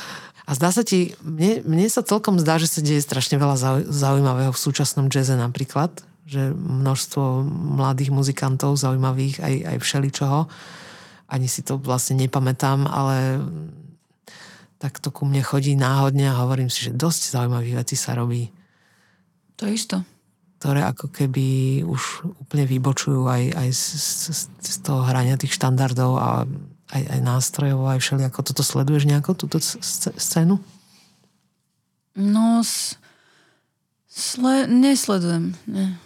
S1: A zdá sa ti, mne, mne sa celkom zdá, že sa deje strašne veľa zaujímavého v súčasnom jaze napríklad, že množstvo mladých muzikantov zaujímavých aj, aj všeličoho. Ani si to vlastne nepamätám, ale tak to ku mne chodí náhodne a hovorím si, že dosť zaujímavých vecí sa robí.
S2: To je isto.
S1: Ktoré ako keby už úplne vybočujú aj, aj z, z, z toho hrania tých štandardov a aj, aj nástrojov, aj všelijako. Toto sleduješ nejako, túto scénu?
S2: No, sle, nesledujem. Ne.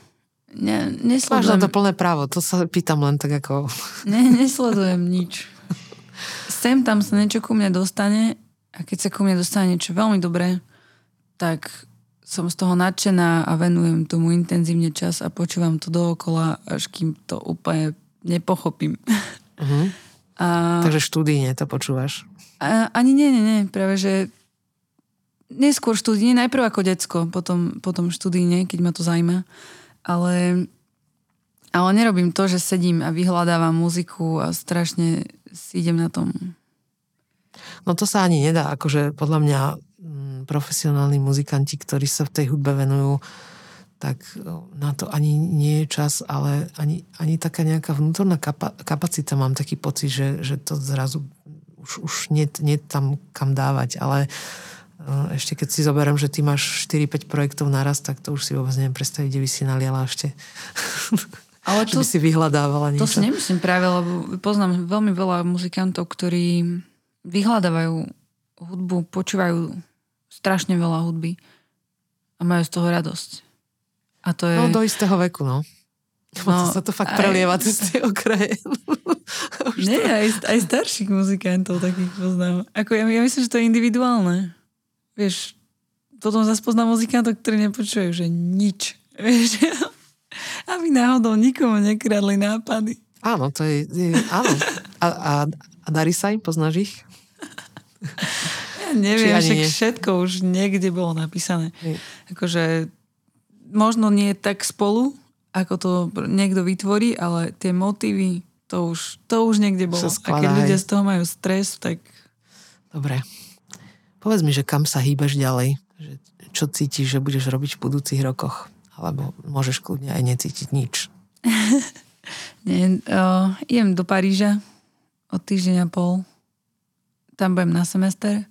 S2: Ne, nesledujem.
S1: Máš na to plné právo, to sa pýtam len tak ako...
S2: Ne, nesledujem nič. Sem tam sa niečo ku mne dostane a keď sa ku mne dostane niečo veľmi dobré, tak som z toho nadšená a venujem tomu intenzívne čas a počúvam to dookola, až kým to úplne nepochopím. Uh-huh.
S1: A... Takže štúdíne to počúvaš?
S2: A, ani nie, nie, nie. Práve, že neskôr štúdíne, najprv ako decko, potom, potom štúdíne, keď ma to zaujíma. Ale, ale nerobím to, že sedím a vyhľadávam muziku a strašne si idem na tom.
S1: No to sa ani nedá. Akože podľa mňa mm, profesionálni muzikanti, ktorí sa v tej hudbe venujú, tak na to ani nie je čas, ale ani, ani taká nejaká vnútorná kapa, kapacita, mám taký pocit, že, že to zrazu už, už nie, nie tam kam dávať, ale ešte keď si zoberiem, že ty máš 4-5 projektov naraz, tak to už si vôbec neviem predstaviť, kde by si naliala ešte. Ale to, si vyhľadávala niečo.
S2: To si nemyslím práve, lebo poznám veľmi veľa muzikantov, ktorí vyhľadávajú hudbu, počúvajú strašne veľa hudby a majú z toho radosť. A to je...
S1: No do istého veku, no. No, sa to fakt aj... prelieva cez tie okraje.
S2: Nie, to... aj, aj starších muzikantov takých poznám. Ako ja, ja myslím, že to je individuálne. Vieš, potom zase poznám muzikantov, ktorí nepočujú, že nič. Vieš, aby náhodou nikomu nekradli nápady.
S1: Áno, to je, je áno. A, a, a darí sa im, poznáš ich?
S2: Ja neviem, však nie? všetko už niekde bolo napísané. Nie. Akože možno nie tak spolu, ako to niekto vytvorí, ale tie motívy, to už, to už niekde bolo. A keď ľudia z toho majú stres, tak...
S1: Dobre. Povedz mi, že kam sa hýbeš ďalej? Že čo cítiš, že budeš robiť v budúcich rokoch? Alebo môžeš kľudne aj necítiť nič.
S2: Nie, uh, idem do Paríža od týždeň a pol. Tam budem na semester.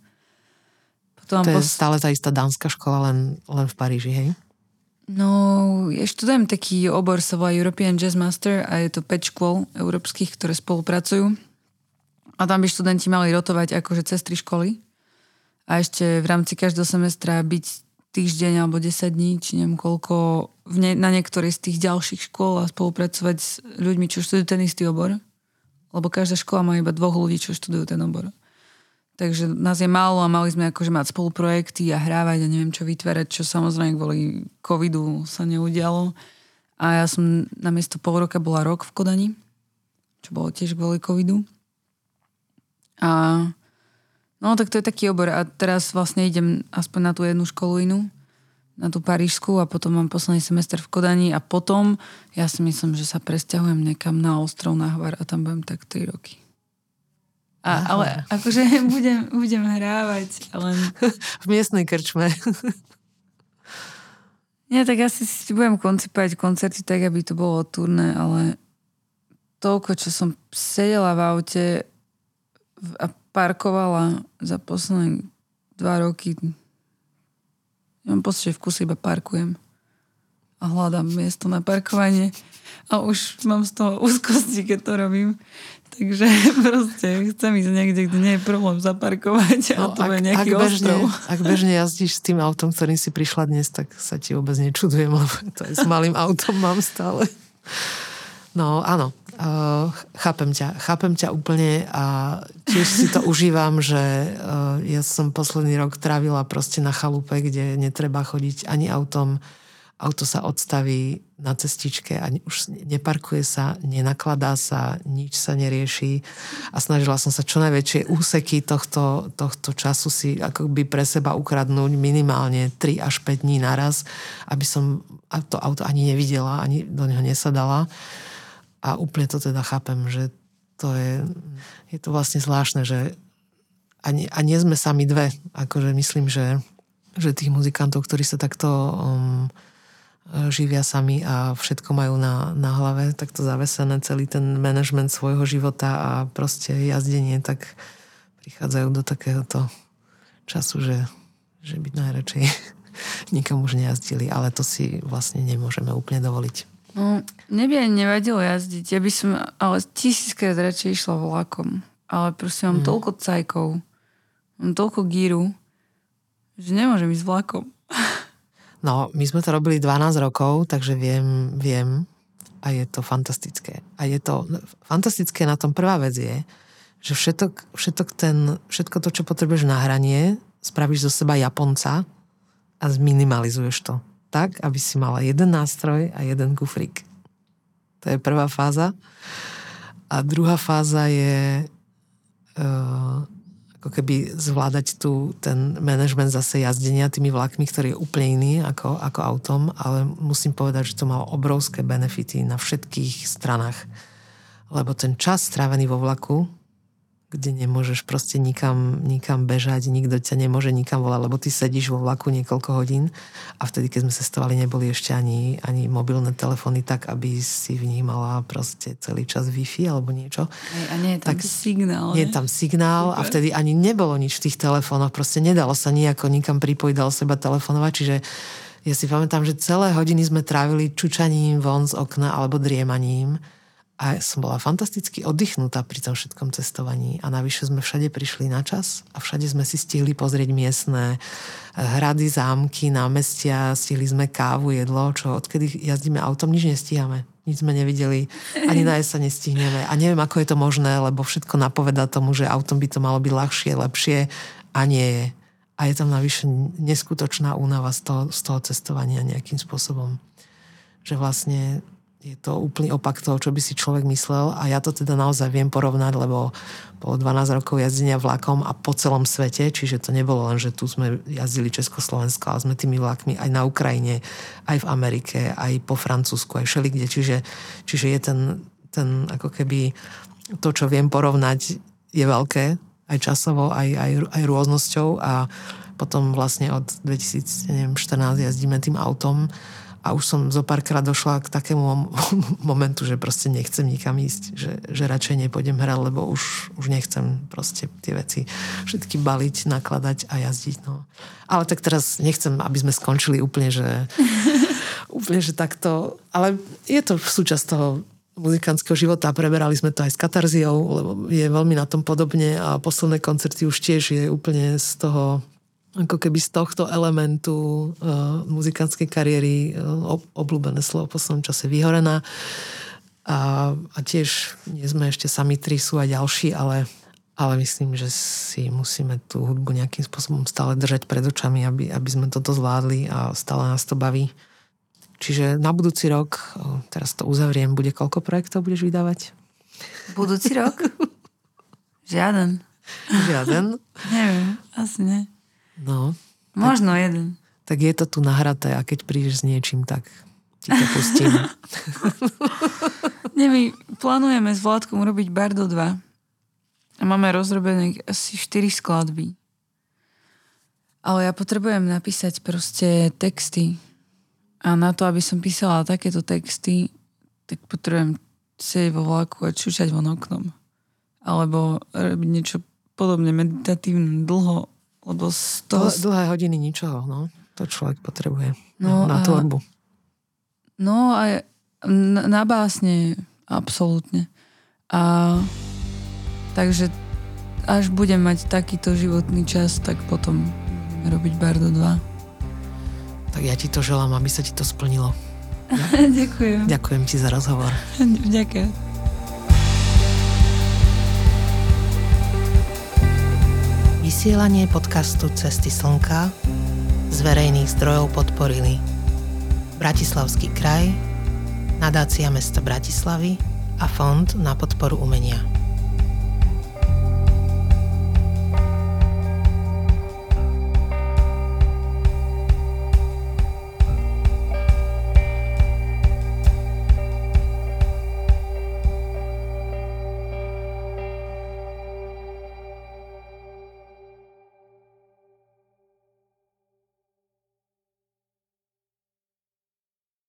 S1: Potom to je pos... stále tá istá dánska škola, len, len v Paríži, hej?
S2: No, ja študujem taký obor, sa volá European Jazz Master a je to 5 škôl európskych, ktoré spolupracujú. A tam by študenti mali rotovať akože cez tri školy. A ešte v rámci každého semestra byť týždeň alebo 10 dní, či neviem koľko, v ne, na niektorej z tých ďalších škôl a spolupracovať s ľuďmi, čo študujú ten istý obor. Lebo každá škola má iba dvoch ľudí, čo študujú ten obor. Takže nás je málo a mali sme akože mať spoluprojekty a hrávať a neviem čo vytvárať, čo samozrejme kvôli covidu sa neudialo. A ja som namiesto pol roka bola rok v Kodani, čo bolo tiež kvôli covidu. A no tak to je taký obor a teraz vlastne idem aspoň na tú jednu školu inú, na tú parížskú a potom mám posledný semester v Kodani a potom ja si myslím, že sa presťahujem niekam na ostrov na Hvar a tam budem tak 3 roky. A, ale akože budem, budem hrávať, len...
S1: v miestnej krčme.
S2: Nie, tak asi si budem koncipovať koncerty tak, aby to bolo turné, ale toľko, čo som sedela v aute a parkovala za posledné dva roky. Ja mám pocit, že v kuse iba parkujem a hľadám miesto na parkovanie a už mám z toho úzkosti, keď to robím. Takže proste chcem ísť niekde, kde nie je problém zaparkovať a no, to ak, je nejaký ak bežne, ostrov.
S1: Ak bežne jazdíš s tým autom, ktorým si prišla dnes, tak sa ti vôbec nečudujem, lebo to je s malým autom mám stále. No áno, uh, chápem ťa, chápem ťa úplne a tiež si to užívam, že uh, ja som posledný rok trávila proste na chalupe, kde netreba chodiť ani autom, auto sa odstaví na cestičke a už neparkuje sa, nenakladá sa, nič sa nerieši a snažila som sa čo najväčšie úseky tohto, tohto času si akoby pre seba ukradnúť minimálne 3 až 5 dní naraz, aby som to auto ani nevidela, ani do neho nesadala. A úplne to teda chápem, že to je, je to vlastne zvláštne, že a nie, a nie sme sami dve. Akože myslím, že, že tých muzikantov, ktorí sa takto um, živia sami a všetko majú na, na hlave, takto zavesené celý ten manažment svojho života a proste jazdenie, tak prichádzajú do takéhoto času, že, že by najradšej nikam už nejazdili, ale to si vlastne nemôžeme úplne dovoliť.
S2: No, mne by aj nevadilo jazdiť. Ja by som ale tisíckrát radšej išla vlakom. Ale proste mám mm. toľko cajkov, mám toľko gíru, že nemôžem ísť vlakom.
S1: No, my sme to robili 12 rokov, takže viem, viem a je to fantastické. A je to fantastické na tom prvá vec je, že všetok, všetok ten, všetko to, čo potrebuješ na hranie, spravíš zo seba Japonca a zminimalizuješ to. Tak, aby si mala jeden nástroj a jeden kufrík. To je prvá fáza. A druhá fáza je uh, ako keby zvládať tu ten manažment zase jazdenia tými vlakmi, ktorý je úplne iný ako, ako autom, ale musím povedať, že to malo obrovské benefity na všetkých stranách. Lebo ten čas strávený vo vlaku kde nemôžeš proste nikam, nikam bežať, nikto ťa nemôže nikam volať, lebo ty sedíš vo vlaku niekoľko hodín a vtedy, keď sme cestovali, neboli ešte ani, ani mobilné telefóny tak, aby si v nich mala proste celý čas Wi-Fi alebo niečo.
S2: A nie je tam tak, signál.
S1: Nie je tam signál a vtedy ani nebolo nič v tých telefónoch, proste nedalo sa nejako nikam pripojiť, dalo seba telefonovať, čiže ja si pamätám, že celé hodiny sme trávili čučaním von z okna alebo driemaním a som bola fantasticky oddychnutá pri tom všetkom cestovaní. A navyše sme všade prišli na čas a všade sme si stihli pozrieť miestne eh, hrady, zámky, námestia, stihli sme kávu, jedlo, čo odkedy jazdíme autom, nič nestíhame. Nič sme nevideli, ani na sa nestihneme. A neviem, ako je to možné, lebo všetko napoveda tomu, že autom by to malo byť ľahšie, lepšie a nie je. A je tam navyše neskutočná únava z toho, z toho cestovania nejakým spôsobom. Že vlastne je to úplný opak toho, čo by si človek myslel a ja to teda naozaj viem porovnať, lebo bolo 12 rokov jazdenia vlakom a po celom svete, čiže to nebolo len, že tu sme jazdili Československo, ale sme tými vlakmi aj na Ukrajine, aj v Amerike, aj po Francúzsku, aj všelikde, čiže, čiže je ten, ten ako keby to, čo viem porovnať, je veľké, aj časovo, aj, aj, aj rôznosťou. A potom vlastne od 2014 jazdíme tým autom a už som zo párkrát došla k takému momentu, že proste nechcem nikam ísť, že, že radšej nepôjdem hrať, lebo už, už nechcem proste tie veci všetky baliť, nakladať a jazdiť. No. Ale tak teraz nechcem, aby sme skončili úplne, že úplne, že takto, ale je to súčasť toho muzikantského života. Preberali sme to aj s Katarziou, lebo je veľmi na tom podobne a posledné koncerty už tiež je úplne z toho ako keby z tohto elementu uh, muzikantskej kariéry uh, obľúbené slovo v poslednom čase vyhorená. A, a tiež nie sme ešte sami tri, sú aj ďalší, ale, ale myslím, že si musíme tú hudbu nejakým spôsobom stále držať pred očami, aby, aby sme toto zvládli a stále nás to baví. Čiže na budúci rok, teraz to uzavriem, bude koľko projektov budeš vydávať?
S2: Budúci rok? Žiaden.
S1: Žiaden?
S2: Neviem, asi nie.
S1: No.
S2: Možno tak, jeden.
S1: Tak je to tu nahraté a keď prídeš s niečím, tak ti to pustím.
S2: Nie, my plánujeme s Vládkom urobiť Bardo 2. A máme rozrobené asi 4 skladby. Ale ja potrebujem napísať proste texty. A na to, aby som písala takéto texty, tak potrebujem sedieť vo vlaku a čučať von oknom. Alebo robiť niečo podobne meditatívne, dlho lebo z toho...
S1: Dlhé hodiny ničoho, no. To človek potrebuje no, na, na tvorbu.
S2: No a na, na básne absolútne. A takže až budem mať takýto životný čas, tak potom robiť Bardo 2.
S1: Tak ja ti to želám, aby sa ti to splnilo.
S2: Ďakujem.
S1: Ďakujem ti za rozhovor.
S2: Ďakujem.
S1: Vysielanie podcastu Cesty slnka z verejných zdrojov podporili Bratislavský kraj, nadácia mesta Bratislavy a Fond na podporu umenia.